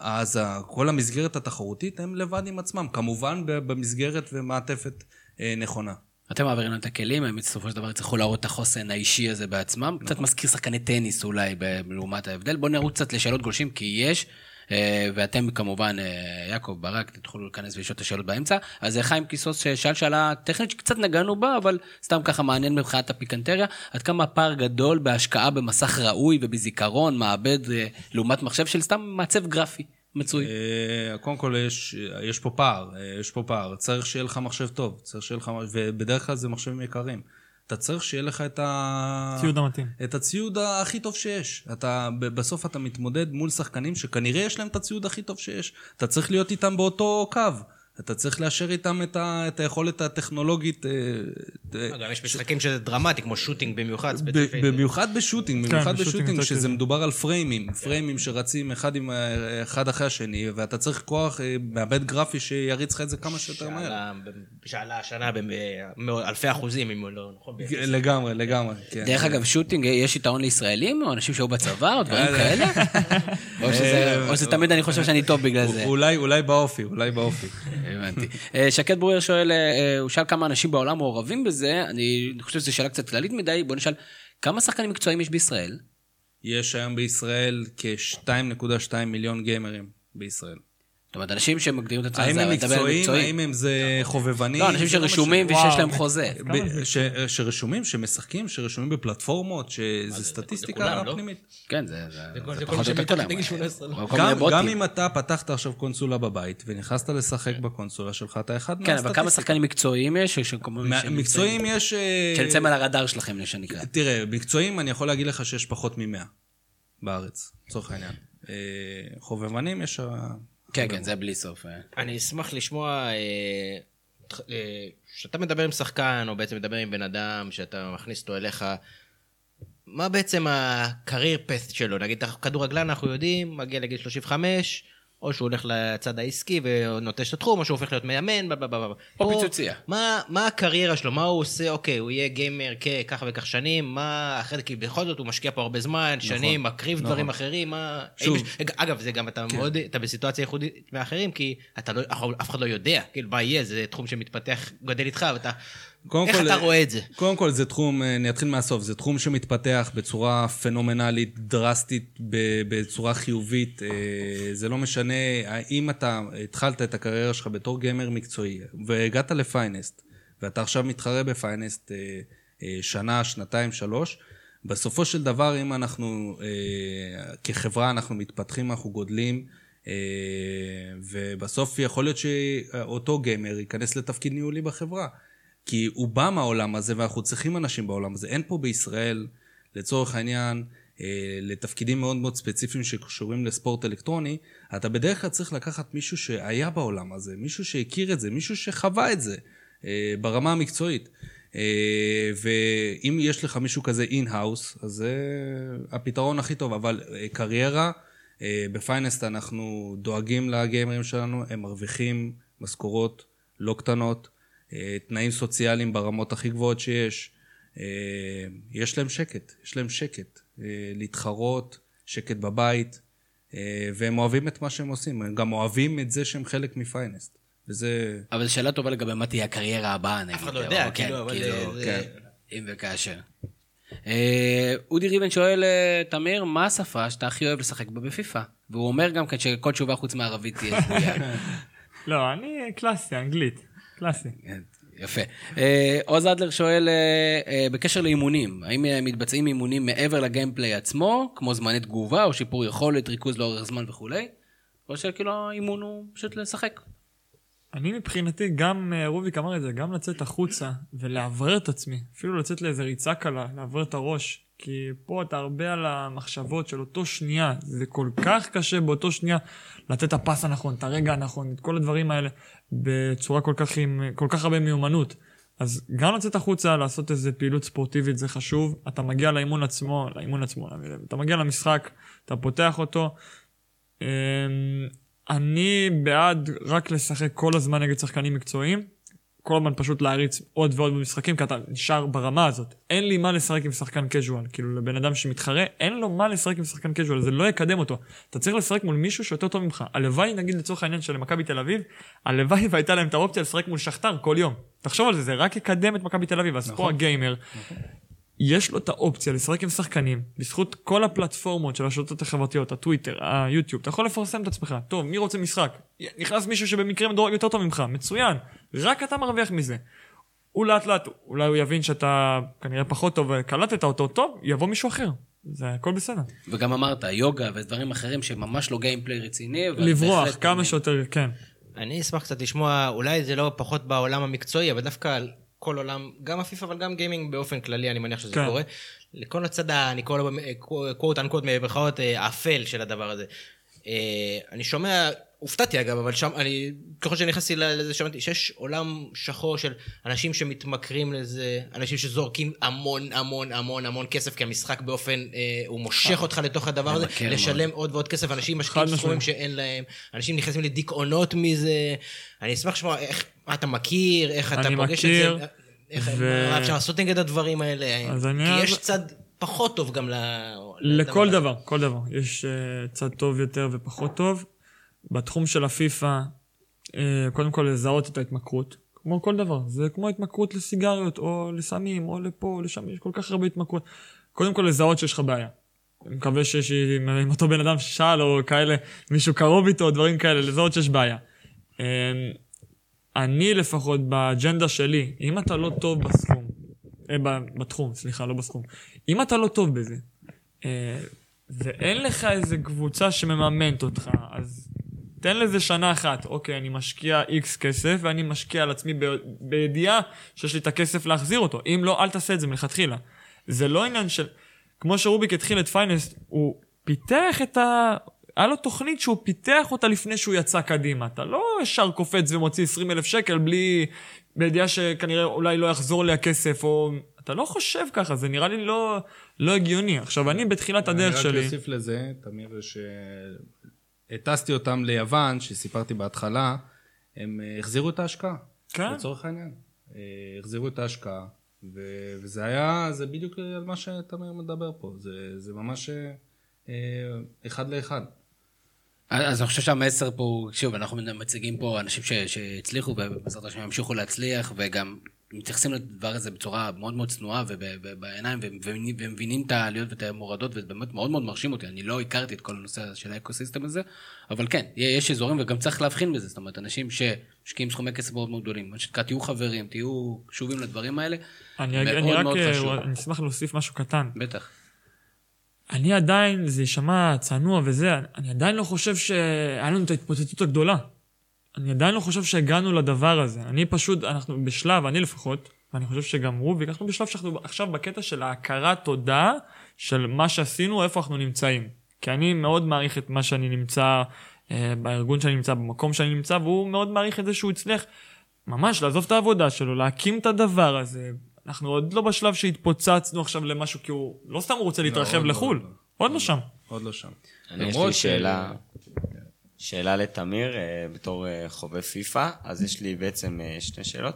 אז כל המסגרת התחרותית הם לבד עם עצמם, כמובן במסגרת ומעטפת אה, נכונה.
אתם מעבירים להם את הכלים, הם בסופו של דבר יצטרכו להראות את החוסן האישי הזה בעצמם. קצת מזכיר שחקני טניס אולי ב- לעומת ההבדל. בואו נרוץ קצת לשאלות גולשים, כי יש, אה, ואתם כמובן, אה, יעקב, ברק, תוכלו להיכנס ולשאול את השאלות באמצע. אז זה חיים קיסוס ששאל שאלה טכנית שקצת נגענו בה, אבל סתם ככה מעניין מבחינת הפיקנטריה. עד כמה הפער גדול בהשקעה במסך ראוי ובזיכרון, מעבד, אה, לעומת מחשב של סתם מעצב גרפי מצוי.
אה, קודם כל יש, יש פה פער, אה, יש פה פער. צריך שיהיה לך מחשב טוב, צריך שיהיה לך, ובדרך כלל זה מחשבים יקרים. אתה צריך שיהיה לך את ה...
ציוד המתאים.
את הציוד הכי טוב שיש. אתה, בסוף אתה מתמודד מול שחקנים שכנראה יש להם את הציוד הכי טוב שיש. אתה צריך להיות איתם באותו קו. אתה צריך לאשר איתם את, ה, את היכולת הטכנולוגית. אה, אה,
גם יש משחקים שזה דרמטי, כמו שוטינג במיוחד,
ב-. במיוחד בשוטינג, במיוחד
בשוטינג
בשוטינג, שזה. מדובר על פריימים, פריימים שרצים אחד עם ה- אחד אחרי השני, ואתה צריך כוח אה, מעבד גרפי שיריץ לך את זה כמה שיותר מהר.
שעלה ב- שעלה השנה באלפי אחוזים, אם לא נכון.
לגמרי, לגמרי, כן.
דרך אגב, שוטינג, יש יתרון לישראלים, או אנשים שהיו בצבא, או דברים כאלה? או שזה- או שתמיד אני חושב שאני טוב בגלל זה.
אולי באופי, אולי באופי.
הבנתי. אה, שקד ברואר שואל, אה, הוא שאל כמה אנשים בעולם מעורבים בזה, אני חושב שזו שאלה קצת כללית מדי, בוא נשאל, כמה שחקנים מקצועיים יש בישראל?
יש היום בישראל כ-2.2 מיליון גיימרים בישראל.
זאת אומרת, אנשים שמגדירים את עצמם,
האם
זה-
הם מקצועיים? האם הם זה חובבנים?
לא, אנשים
זה
שרשומים. ושיש. להם חוזה.
שרשומים, שמשחקים, שרשומים בפלטפורמות, שזה סטטיסטיקה
כולם, לא?
פנימית.
כן, זה זה-
כל-
זה
זה כל
פחות או יותר
שמתחת
להם.
לגיל 18, לא?
או כל מיני
גם,
בוטים.
גם אם אתה פתחת עכשיו קונסולה בבית ונכנסת לשחק בקונסולה שלך, אתה אחד
כן, אבל כמה
מהסטטיסטיקה.
שחקנים מקצועיים יש?
מקצועיים יש... אה,
שנמצאים על הרדאר שלכם, מה שנקרא.
תראה, מקצועיים אני יכול להגיד לך שיש פחות מ-100 בארץ, לצורך העניין. אה, חובבנים יש...
כן, כן, זה בלי סוף. אה.
אני אשמח לשמוע, אה, אה, כשאתה מדבר עם שחקן, או בעצם מדבר עם בן אדם, שאתה מכניס אותו אליך, מה בעצם ה-career path שלו? נגיד, כדורגלן אנחנו יודעים, מגיע לגיל 35, או שהוא הולך לצד העסקי ונוטש את התחום, או שהוא הופך להיות מאמן, בלה.
או
פה,
פיצוצייה.
מה, מה הקריירה שלו? מה הוא עושה? אוקיי, הוא יהיה גיימר כככה וכך שנים, מה אחרי זה, כי בכל זאת הוא משקיע פה הרבה זמן, שנים, מקריב
נכון.
דברים אחרים, מה...
שוב.
האם יש- אגב, זה גם, אתה מאוד, אתה בסיטואציה ייחודית מאחרים, כי אתה לא, אף אחד לא יודע, כאילו, מה יהיה, זה תחום שמתפתח, גדל איתך, ואתה...
קודם
איך
כל,
אתה רואה את זה?
קודם כל זה תחום, אה, אני אתחיל מהסוף, זה תחום שמתפתח בצורה פנומנלית, דרסטית, בצורה חיובית. אה, זה לא משנה האם אתה התחלת את הקריירה שלך בתור גיימר מקצועי והגעת לפיינסט, ואתה עכשיו מתחרה בפיינסט אה, שנה, שנתיים, שלוש, בסופו של דבר, אם אנחנו, כחברה, אנחנו מתפתחים, אנחנו גודלים, ובסוף יכול להיות שאותו גיימר ייכנס לתפקיד ניהולי בחברה. כי הוא בא מהעולם הזה ואנחנו צריכים אנשים בעולם הזה. אין פה בישראל, לצורך העניין, אה, לתפקידים מאוד מאוד ספציפיים שקשורים לספורט אלקטרוני, אתה בדרך כלל צריך לקחת מישהו שהיה בעולם הזה, מישהו שהכיר את זה, מישהו שחווה את זה אה, ברמה המקצועית. אה, ואם יש לך מישהו כזה in-house, אז זה הפתרון הכי טוב, אבל קריירה, בפיינסט אנחנו דואגים לגיימרים שלנו, הם מרוויחים משכורות לא קטנות. אה, תנאים סוציאליים ברמות הכי גבוהות שיש. אה, יש להם שקט, יש להם שקט. אה, להתחרות, שקט בבית, והם אוהבים את מה שהם עושים. הם גם אוהבים את זה שהם חלק מפיינסט. וזה...
אבל זו שאלה טובה לגבי מה תהיה הקריירה הבאה, נגיד.
אחד לא יודע,
כן,
כאילו, אבל
כאילו,
זה-
כן, אם וכאשר. אה, אודי ריבן שואל, תמיר, מה השפה שאתה הכי אוהב לשחק בה בפיפא? והוא אומר גם כן שכל תשובה חוץ מערבית תהיה שגויה.
לא, אני קלאסי, אנגלית. קלאסי.
יפה. אה, עוז אדלר שואל, אה, אה, בקשר לאימונים, האם מתבצעים אימונים מעבר לגיימפליי עצמו, כמו זמני תגובה או שיפור יכולת, ריכוז לאורך זמן וכולי? או שכאילו האימון הוא פשוט לשחק?
אני מבחינתי, גם רוביק אמר את זה, גם לצאת החוצה ולאוורר את עצמי. אפילו לצאת לאיזה ריצה קלה, לאוורר את הראש. כי פה אתה הרבה על המחשבות של אותו שנייה. זה כל כך קשה באותו שנייה לתת את הפס הנכון, את הרגע הנכון, את כל הדברים האלה, בצורה כל כך, עם, כל כך הרבה מיומנות. אז גם לצאת החוצה, לעשות איזה פעילות ספורטיבית זה חשוב. אתה מגיע לאימון עצמו, לאימון עצמו, אתה מגיע למשחק, אתה פותח אותו. אמ, אני בעד רק לשחק כל הזמן נגד שחקנים מקצועיים, כל הזמן פשוט להריץ עוד ועוד במשחקים, כי אתה נשאר ברמה הזאת. אין לי מה לשחק עם שחקן קז'ואל, כאילו לבן אדם שמתחרה, אין לו מה לשחק עם שחקן קז'ואל, זה לא יקדם אותו. אתה צריך לשחק מול מישהו שיותר טוב ממך. הלוואי, נגיד לצורך העניין של מכבי תל אביב, הלוואי והייתה להם את האופציה לשחק מול שכתר כל יום. תחשוב על זה, זה רק יקדם את מכבי תל אביב, אז פה הגיימר. יש לו את האופציה לשחק עם שחקנים, בזכות כל הפלטפורמות של הרשתות החברתיות, הטוויטר, היוטיוב, אתה יכול לפרסם את עצמך. טוב, מי רוצה משחק? נכנס מישהו שבמקרה מדורג יותר טוב ממך, מצוין. רק אתה מרוויח מזה. הוא לאט לאט, אולי הוא יבין שאתה כנראה פחות טוב וקלטת אותו טוב, יבוא מישהו אחר. זה הכל בסדר.
וגם אמרת, יוגה ודברים אחרים שממש לא gameplay רציני.
לברוח כמה שיותר, כן.
אני אשמח קצת לשמוע, אולי זה לא פחות בעולם המקצועי, אבל דווקא על כל עולם, גם הפיפ"א אבל גם גיימינג באופן כללי, אני מניח שזה
כן.
קורה. לכל הצד, אני קורא לו quote unquote במרכאות, אה, האפל של הדבר הזה. אה, אני שומע, הופתעתי אגב, אבל שם, אני, ככל שנכנסתי לזה, שמעתי שיש עולם שחור של אנשים שמתמכרים לזה, אנשים שזורקים המון המון המון המון כסף, כי המשחק באופן, אה, הוא מושך אותך לתוך הדבר הזה. לשלם עוד ועוד כסף, אנשים משקיעים. סכומים שאין להם, אנשים נכנסים לדיכאונות מזה, אני אשמח לשמוע איך, אתה מכיר, איך אתה
אני
פוגש
מכיר,
את זה, איך,
ו-
מה אפשר לעשות נגד הדברים האלה,
אני-
כי
אז-
יש צד פחות טוב גם ל...
לכל
לדבר הזה.
דבר, כל דבר. יש uh, צד טוב יותר ופחות טוב. בתחום של הפיפא, uh, קודם כל לזהות את ההתמכרות. כמו כל דבר, זה כמו התמכרות לסיגריות, או לסמים, או לפה, או לשם, יש כל כך הרבה התמכרות. קודם כל לזהות שיש לך בעיה. אני מקווה שיש עם, עם אותו בן אדם ששאל, או כאלה, מישהו קרוב איתו, דברים כאלה, לזהות שיש בעיה. Um, אני לפחות, באג'נדה שלי, אם אתה לא טוב בסכום, אה, בתחום, סליחה, לא בסכום. אם אתה לא טוב בזה, אה, ואין לך איזה קבוצה שמממנת אותך, אז תן לזה שנה אחת. אוקיי, אני משקיע איקס כסף, ואני משקיע על עצמי ב- בידיעה שיש לי את הכסף להחזיר אותו. אם לא, אל תעשה את זה מלכתחילה. זה לא עניין של... כמו שרוביק התחיל את Finest, הוא פיתח את ה... היה לו תוכנית שהוא פיתח אותה לפני שהוא יצא קדימה. אתה לא ישר קופץ ומוציא 20 אלף שקל בלי... בידיעה שכנראה אולי לא יחזור לי הכסף, או... אתה לא חושב ככה, זה נראה לי לא, לא הגיוני. עכשיו, אני בתחילת הדרך
אני
שלי...
רק אוסיף לזה, תמיר, שהטסתי אותם ליוון, שסיפרתי בהתחלה, הם אה, החזירו את ההשקעה.
כן.
לצורך העניין. אה, החזירו את ההשקעה, ו- וזה היה, זה בדיוק על מה שתמיר מדבר פה. זה, זה ממש אה, אחד לאחד.
אז אני חושב שהמסר פה, שוב, אנחנו מציגים פה אנשים ש, שהצליחו, ובעזרת השם ימשיכו להצליח, וגם מתייחסים לדבר הזה בצורה מאוד מאוד צנועה ובעיניים, ומבינים- את העליות ואת המורדות, וזה באמת מאוד מאוד מרשים אותי. אני לא הכרתי את כל הנושא של האקוסיסטם הזה, אבל כן, יש אזורים, וגם צריך להבחין בזה, זאת אומרת, אנשים שמשקיעים סכומי כסף מאוד מאוד גדולים, מה שנקרא, תהיו חברים, תהיו קשובים לדברים האלה,
אני,
מאוד
אני רק
מאוד
אה,
חשוב.
אני אשמח להוסיף משהו קטן.
בטח.
אני עדיין, זה יישמע צנוע וזה, אני עדיין לא חושב שהיה לנו את ההתפוצצות הגדולה. אני עדיין לא חושב שהגענו לדבר הזה. אני פשוט, אנחנו בשלב, אני לפחות, ואני חושב שגם רוביק, אנחנו בשלב שאנחנו עכשיו בקטע של ההכרת תודה של מה שעשינו, איפה אנחנו נמצאים. כי אני מאוד מעריך את מה שאני נמצא, אה, בארגון שאני נמצא, במקום שאני נמצא, והוא מאוד מעריך את זה שהוא הצליח ממש לעזוב את העבודה שלו, להקים את הדבר הזה. אנחנו עוד לא בשלב שהתפוצצנו עכשיו למשהו, כי הוא לא סתם הוא רוצה להתרחב
עוד לא,
לחו"ל.
עוד לא.
עוד לא שם.
עוד לא שם.
אני יש לי שאלה, שאלה לתמיר, אה, בתור אה, חובב פיפא, אז יש לי בעצם אה, שתי שאלות.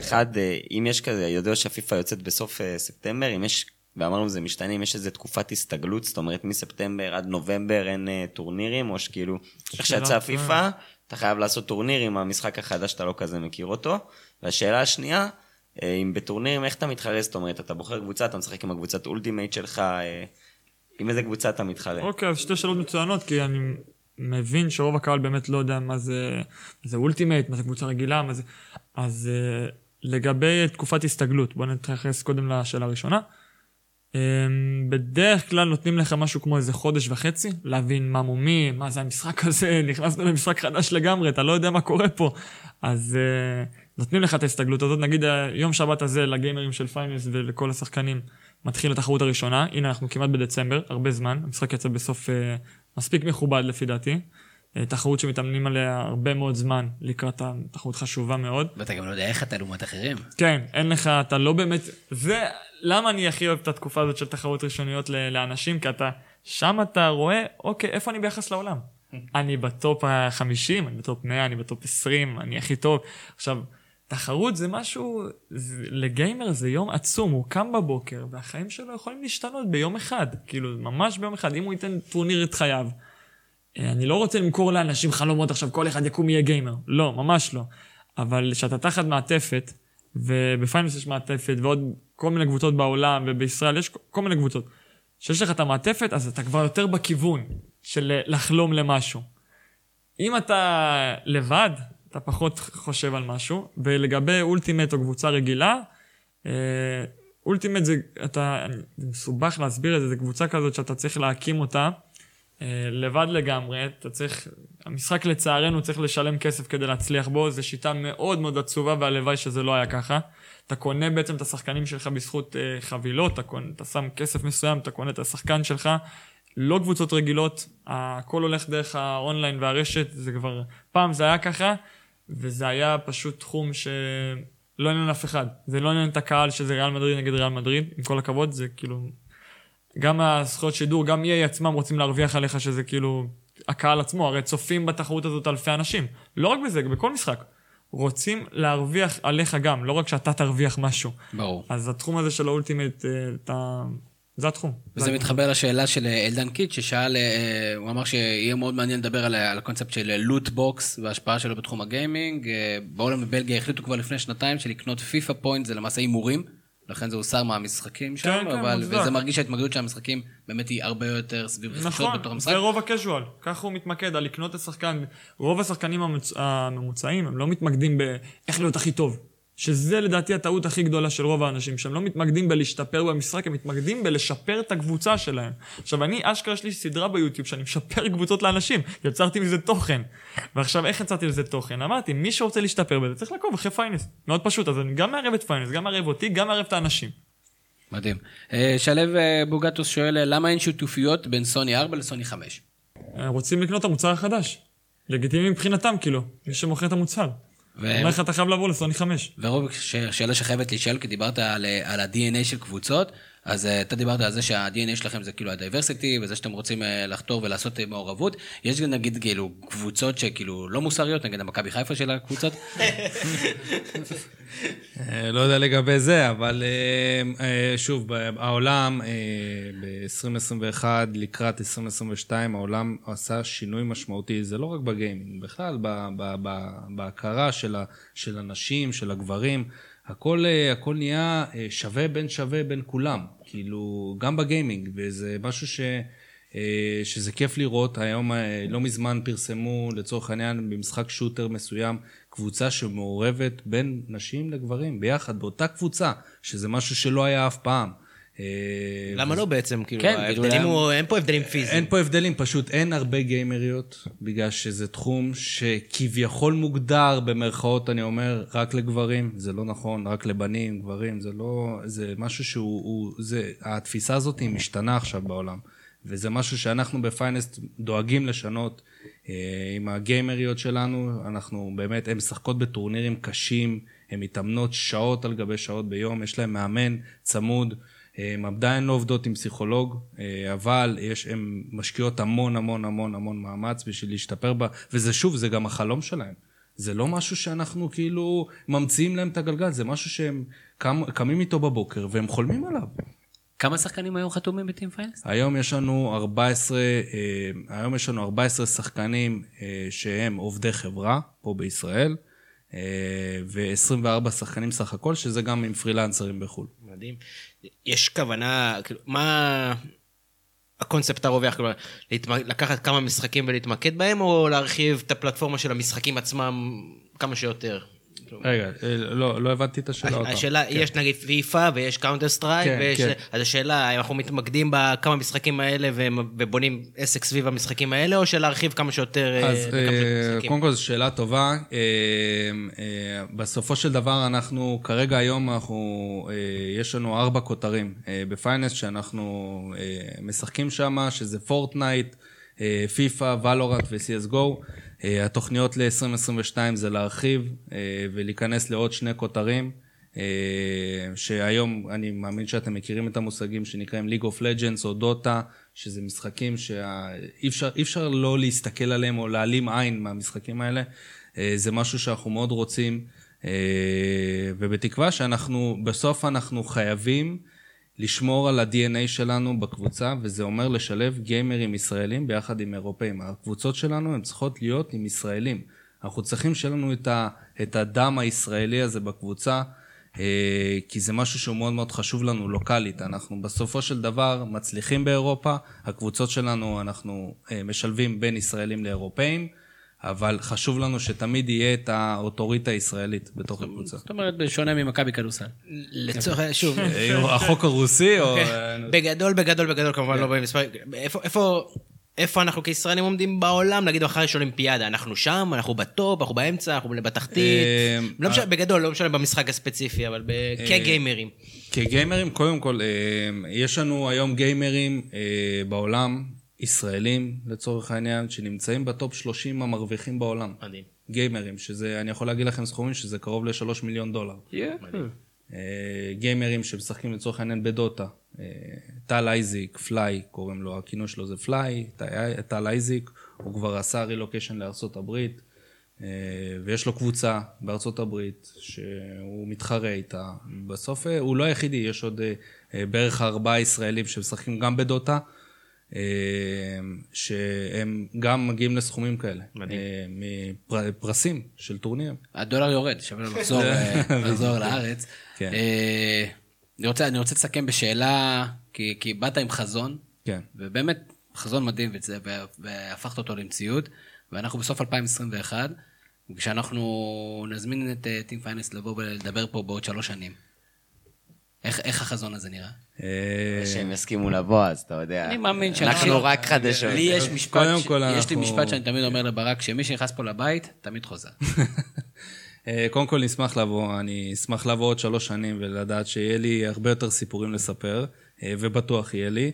אחד, אם יש כזה, יודע שהפיפא יוצאת בסוף ספטמבר, אם יש, ואמרנו זה משתנה, אם יש איזה תקופת הסתגלות, זאת אומרת מספטמבר עד נובמבר אין טורנירים, או שכאילו, איך שיצא
טובה.
פיפא, אתה חייב לעשות טורניר עם המשחק החדש שאתה לא כזה מכיר אותו. והשאלה השנייה, אם בטורנירים, איך אתה מתחרה? זאת אומרת, אתה בוחר קבוצה, אתה משחק עם הקבוצת Ultimate שלך, אה, עם איזה קבוצה אתה מתחרה?
אוקיי, אז שתי שאלות מצוינות, כי אני מבין שרוב הקהל באמת לא יודע מה זה, מה זה Ultimate, מה זה קבוצה רגילה, מה זה... אז uh, לגבי תקופת הסתגלות, בואו נתייחס קודם לשאלה הראשונה. Um, בדרך כלל נותנים לך משהו כמו איזה חודש וחצי, להבין מה מומי, מה זה המשחק הזה, נכנסנו למשחק חדש לגמרי, אתה לא יודע מה קורה פה. אז נותנים לך את ההסתגלות הזאת, נגיד יום שבת הזה לגיימרים של Finest ולכל השחקנים מתחיל התחרות הראשונה, הנה אנחנו כמעט בדצמבר, הרבה זמן, המשחק יצא בסוף uh, מספיק מכובד לפי דעתי. Uh, תחרות שמתאמנים עליה הרבה מאוד זמן לקראת התחרות חשובה מאוד.
ואתה גם לא יודע איך אתה לעומת אחרים.
כן, אין לך, אתה לא באמת, זה למה אני הכי אוהב את התקופה הזאת של תחרות ראשוניות לאנשים, כי אתה, שם אתה רואה, אוקיי, איפה אני ביחס לעולם? אני בטופ ה-50, אני בטופ 100, אני בטופ 20, אני הכי טוב. עכשיו, תחרות זה משהו, זה, לגיימר זה יום עצום, הוא קם בבוקר, והחיים שלו יכולים להשתנות ביום אחד, כאילו, ממש ביום אחד, אם הוא ייתן טורניר את חייו. אה, אני לא רוצה למכור לאנשים חלומות עכשיו, כל אחד יקום יהיה גיימר. לא, ממש לא. אבל כשאתה תחת מעטפת, וב Finest יש מעטפת, ועוד כל מיני קבוצות בעולם, ובישראל יש כל מיני קבוצות. כשיש לך את המעטפת, אז אתה כבר יותר בכיוון של לחלום למשהו. אם אתה לבד, אתה פחות חושב על משהו, ולגבי אולטימט או קבוצה רגילה, אה, אולטימט זה, אתה, זה מסובך להסביר את זה, זה קבוצה כזאת שאתה צריך להקים אותה אה, לבד לגמרי, אתה צריך, המשחק לצערנו צריך לשלם כסף כדי להצליח בו, זו שיטה מאוד מאוד עצובה והלוואי שזה לא היה ככה. אתה קונה בעצם את השחקנים שלך בזכות אה, חבילות, אתה, קונה, אתה שם כסף מסוים, אתה קונה את השחקן שלך, לא קבוצות רגילות, הכל הולך דרך האונליין והרשת, זה כבר, פעם זה היה ככה, וזה היה פשוט תחום שלא עניין אף אחד. זה לא עניין את הקהל שזה ריאל מדריד נגד ריאל מדריד, עם כל הכבוד, זה כאילו... גם הזכויות שידור, גם EA עצמם רוצים להרוויח עליך שזה כאילו... הקהל עצמו, הרי צופים בתחרות הזאת אלפי אנשים. לא רק בזה, בכל משחק. רוצים להרוויח עליך גם, לא רק שאתה תרוויח משהו.
ברור.
אז התחום הזה של האולטימט, אה, אתה... זה התחום.
וזה
זה
מתחבר לשאלה של אה, אלדן קיט, ששאל, אה, הוא אמר שיהיה מאוד מעניין לדבר על, הקונספט של loot box וההשפעה שלו בתחום הגיימינג. אה, בעולם בבלגיה החליטו כבר לפני שנתיים שלקנות FIFA Point זה למעשה הימורים, לכן זה הוסר מהמשחקים שם,
כן, כן,
אבל,
מוצדק.
וזה מרגיש שההתמקדות של המשחקים באמת היא הרבה יותר סביב רכישות
נכון,
בתוך המשחק.
זה רוב ה casual, ככה הוא מתמקד, על לקנות את השחקן. רוב השחקנים. הממוצעים, הם לא מתמקדים באיך להיות הכי טוב. שזה לדעתי הטעות הכי גדולה של רוב האנשים, שהם לא מתמקדים בלהשתפר במשחק, הם מתמקדים בלשפר את הקבוצה שלהם. עכשיו, אני, אשכרה יש לי סדרה ביוטיוב שאני משפר קבוצות לאנשים, יצרתי מזה תוכן. ועכשיו, איך יצרתי לזה תוכן? אמרתי, מי שרוצה להשתפר בזה, צריך לעקוב אחרי Finest. מאוד פשוט, אז אני גם מערב את Finest, גם מערב אותי, גם מערב את האנשים.
מדהים. אה, שלו אה, בוגטוס שואל, אה, למה אין שיתופיות בין סוני 4 לסוני 5?
אה, רוצים לקנות את המוצר החדש. לגיטימי מבחינתם, כאילו, מי שמוכר את המוצר.
ו-
אומר לך, אתה חייב לעבור לסוני 5.
ורוב שאלה שחייבת להישאל, כי דיברת על, על ה-DNA של קבוצות, אז אה, אתה דיברת על זה שה-DNA שלכם זה כאילו הדייברסיטי, וזה שאתם רוצים אה, לחתור ולעשות אה, מעורבות. יש גם נגיד כאילו קבוצות שכאילו לא מוסריות, נגיד המכבי חיפה של הקבוצות.
לא יודע לגבי זה, אבל שוב, העולם ב-2021 לקראת 2022, העולם עשה שינוי משמעותי, זה לא רק בגיימינג, בכלל בהכרה של הנשים, של הגברים. הכל, אה, הכל נהיה אה, שווה בין שווה בין כולם, כאילו, גם בגיימינג, וזה משהו ש... אה, שזה כיף לראות, היום לא מזמן פרסמו לצורך העניין במשחק שוטר מסוים קבוצה שמעורבת בין נשים לגברים ביחד, באותה קבוצה, שזה משהו שלא היה אף פעם. אה,
למה לא בעצם? כאילו,
כן,
ההבדלים
כאילו,
הוא- אין פה הבדלים פיזיים.
אין פה הבדלים, פשוט אין הרבה גיימריות, בגלל שזה תחום שכביכול מוגדר, במרכאות אני אומר, רק לגברים, זה לא נכון, רק לבנים, גברים, זה לא, זה משהו שהוא, הוא, זה, התפיסה הזאת היא משתנה עכשיו בעולם, וזה משהו שאנחנו בפיינסט דואגים לשנות. אה, עם הגיימריות שלנו, אנחנו באמת, הן משחקות בטורנירים קשים, הן מתאמנות שעות על גבי שעות ביום, יש להן מאמן צמוד. הן עדיין לא עובדות עם פסיכולוג, אה, אבל יש, הן משקיעות המון המון המון המון מאמץ בשביל להשתפר בה, וזה שוב, זה גם החלום שלהן. זה לא משהו שאנחנו כאילו ממציאים להם את הגלגל, זה משהו שהם קם, קמים איתו בבוקר והם חולמים עליו.
כמה שחקנים היום חתומים בטים פיינס?
היום יש לנו 14, אה, היום יש לנו 14 שחקנים אה, שהם עובדי חברה פה בישראל, אה, ו-24 שחקנים סך הכל, שזה גם עם פרילנסרים בחו"ל.
מדהים. יש כוונה, כאילו, מה הקונספט הרווח? כלומר, להתמ- לקחת כמה משחקים ולהתמקד בהם, או להרחיב את הפלטפורמה של המשחקים עצמם כמה שיותר?
רגע, אה, לא, לא הבנתי את השאלה עוד פעם.
השאלה, יש נגיד פיפא ויש Counter-Strike,
כן,
ויש...
כן.
אז השאלה, האם אנחנו מתמקדים בכמה משחקים האלה ובונים עסק סביב המשחקים האלה, או שלהרחיב כמה שיותר אה,
אז אה? קודם כל זו שאלה טובה. בסופו של דבר אנחנו, כרגע היום אנחנו, יש לנו ארבע כותרים בפייננס שאנחנו משחקים שם, שזה פורטנייט, פיפא, ולורנט ו-CSGO. אה, התוכניות ל-2022 זה להרחיב אה, ולהיכנס לעוד שני כותרים. אה, שהיום אני מאמין שאתם מכירים את המושגים שנקראים League of Legends או דוטה, שזה משחקים שאי אפשר, אפשר לא להסתכל עליהם או להעלים עין מהמשחקים האלה. זה משהו שאנחנו מאוד רוצים, ובתקווה שאנחנו, בסוף אנחנו חייבים לשמור על ה-DNA שלנו בקבוצה, וזה אומר לשלב גיימרים ישראלים ביחד עם אירופאים. הקבוצות שלנו הן צריכות להיות עם ישראלים. אנחנו צריכים שיהיה לנו את, את הדם הישראלי הזה בקבוצה, אה, כי זה משהו שהוא מאוד מאוד חשוב לנו לוקאלית. אנחנו בסופו של דבר מצליחים באירופה, הקבוצות שלנו, אנחנו אה, משלבים בין ישראלים לאירופאים, אבל חשוב לנו שתמיד יהיה את האוטוריטה הישראלית בתוך הקבוצה.
זאת אומרת, בשונה ממכבי כדורסל.
לצורך, שוב,
אה, החוק הרוסי או... אה,
בגדול, בגדול, בגדול, כמובן
כן.
לא במספר, איפה, איפה, אנחנו כישראלים עומדים בעולם, נגיד מחר יש אולימפיאדה, אנחנו שם, אנחנו בטופ, אנחנו באמצע, אנחנו בתחתית,
אה,
לא משנה, בגדול, לא משנה במשחק הספציפי, אבל כגיימרים.
כגיימרים, קודם כל, יש לנו היום גיימרים בעולם ישראלים, לצורך העניין, שנמצאים בטופ 30 המרוויחים בעולם.
מדהים.
גיימרים, שזה, אני יכול להגיד לכם סכומים שזה קרוב ל-3 מיליון דולר. אה, גיימרים שמשחקים לצורך העניין בדוטה. אה, טל אייזיק, Fly, קוראים לו, הכינוי שלו זה Fly, טל- אייזיק, הוא כבר עשה רילוקיישן לארצות הברית, אה, ויש לו קבוצה בארצות הברית שהוא מתחרה איתה. בסוף אה, הוא לא היחידי, יש עוד אה, בערך ארבעה ישראלים שמשחקים גם בדוטה. אה, שהם גם מגיעים לסכומים כאלה.
מדהים.
אה, מפרסים של טורנירים.
הדולר יורד, שווה לו לחזור, אה, לחזור לארץ.
כן.
אני רוצה, אני רוצה לסכם בשאלה, כי, כי באת עם חזון,
כן.
ובאמת חזון מדהים, וזה, והפכת אותו למציאות, ואנחנו בסוף 2021, כשאנחנו נזמין את טים פייננס לבוא ולדבר פה בעוד שלוש שנים. איך, איך החזון הזה נראה?
אה,
שהם יסכימו לבוא, אז אתה יודע.
אני מאמין שאנחנו...
אנחנו רק חדשות.
לי יש משפט,
קודם
ש-
כל
יש לי
אנחנו-
משפט שאני תמיד אומר לברק, שמי שנכנס פה לבית, תמיד חוזר.
אה, קודם כל נשמח לבוא, אני אשמח לבוא עוד שלוש שנים ולדעת שיהיה לי הרבה יותר סיפורים לספר, אה, ובטוח יהיה לי.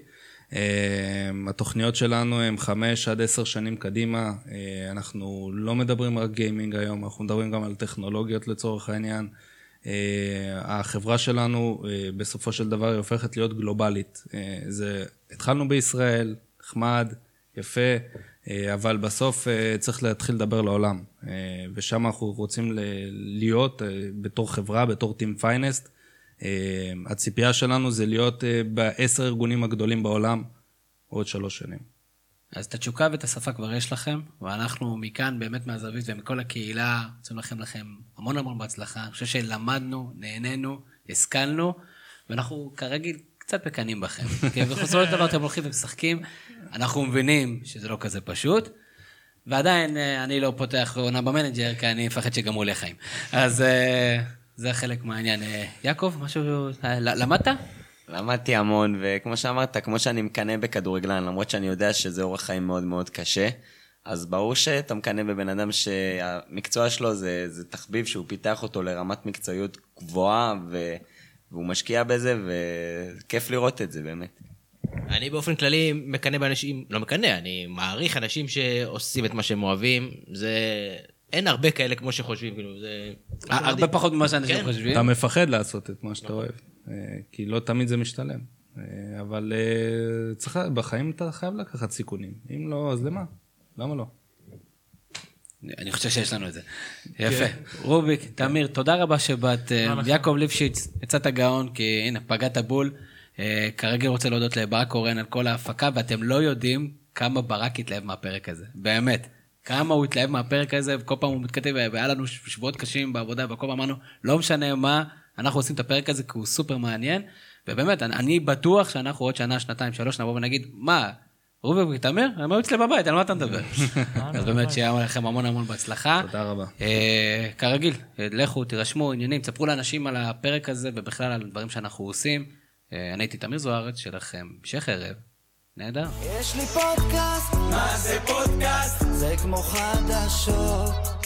התוכניות שלנו הן חמש עד עשר שנים קדימה, אנחנו לא מדברים רק גיימינג היום, אנחנו מדברים גם על טכנולוגיות לצורך העניין. אה, החברה שלנו אה, בסופו של דבר היא הופכת להיות גלובלית. אה, זה, התחלנו בישראל, נחמד, יפה, אבל בסוף צריך להתחיל לדבר לעולם. ושם אנחנו רוצים להיות בתור חברה, בתור Team Finest. הציפייה שלנו זה להיות בעשר הארגונים הגדולים בעולם עוד שלוש שנים.
אז את התשוקה ואת השפה כבר יש לכם, ואנחנו מכאן, באמת מהזווית ומכל הקהילה, רוצים לכם לכם המון המון בהצלחה. אני חושב שלמדנו, נהנינו, השכלנו, ואנחנו כרגיל קצת מקנאים בכם. כי בסופו של דבר אתם הולכים ומשחקים, אנחנו מבינים שזה לא כזה פשוט, ועדיין אה, אני לא פותח עונה במנג'ר, כי אני מפחד שגם הוא עולה חיים. אז אה, זה חלק מהעניין. אה, יעקב, משהו, למדת?
למדתי המון, וכמו שאמרת, כמו שאני מקנא בכדורגלן, למרות שאני יודע שזה אורח חיים מאוד מאוד קשה, אז ברור שאתה מקנא בבן אדם שהמקצוע שלו זה, זה תחביב שהוא פיתח אותו לרמת מקצועיות גבוהה, ו, והוא משקיע בזה, וכיף לראות את זה באמת.
אני באופן כללי מקנא באנשים, לא מקנא, אני מעריך אנשים שעושים את מה שהם אוהבים. זה... אין הרבה כאלה כמו שחושבים, כאילו, זה...
הרבה פחות ממה שאנשים
כן.
חושבים.
אתה מפחד לעשות את מה שאתה אוהב, אה, כי לא תמיד זה משתלם. אה, אבל אה, צריך, בחיים אתה חייב לקחת סיכונים. אם לא, אז למה? למה לא?
אני חושב שיש לנו את זה. יפה. רוביק, תמיר, תודה רבה שבאת. אה, יעקב ליפשיץ, יצאת גאון, כי הנה, פגעת בול. אה, כרגע רוצה להודות לברק קורן על כל ההפקה, ואתם לא יודעים כמה ברק התלהב מהפרק הזה. באמת. כמה הוא התלהב מהפרק הזה, וכל פעם הוא מתכתב, והיה לנו שבועות קשים בעבודה, וכל פעם אמרנו, לא משנה מה, אנחנו עושים את הפרק הזה כי הוא סופר מעניין, ובאמת, אני, אני בטוח שאנחנו עוד שנה, שנתיים, שלוש, נבוא ונגיד, מה, רוביק ותמיר, הם היו אצלי בבית, על מה אתה מדבר? אז באמת, שיהיה לכם המון המון בהצלחה.
תודה רבה.
אה, כרגיל, אה, לכו, תירשמו, עניינים, תספרו לאנשים על הפרק הזה ובכלל על דברים שאנחנו עושים. אה, אני הייתי תמיר זוארץ, שיהיה לכם המשך ערב. נהדר.
יש לי פודקאסט, מה זה פודקאסט? זה כמו חדשות.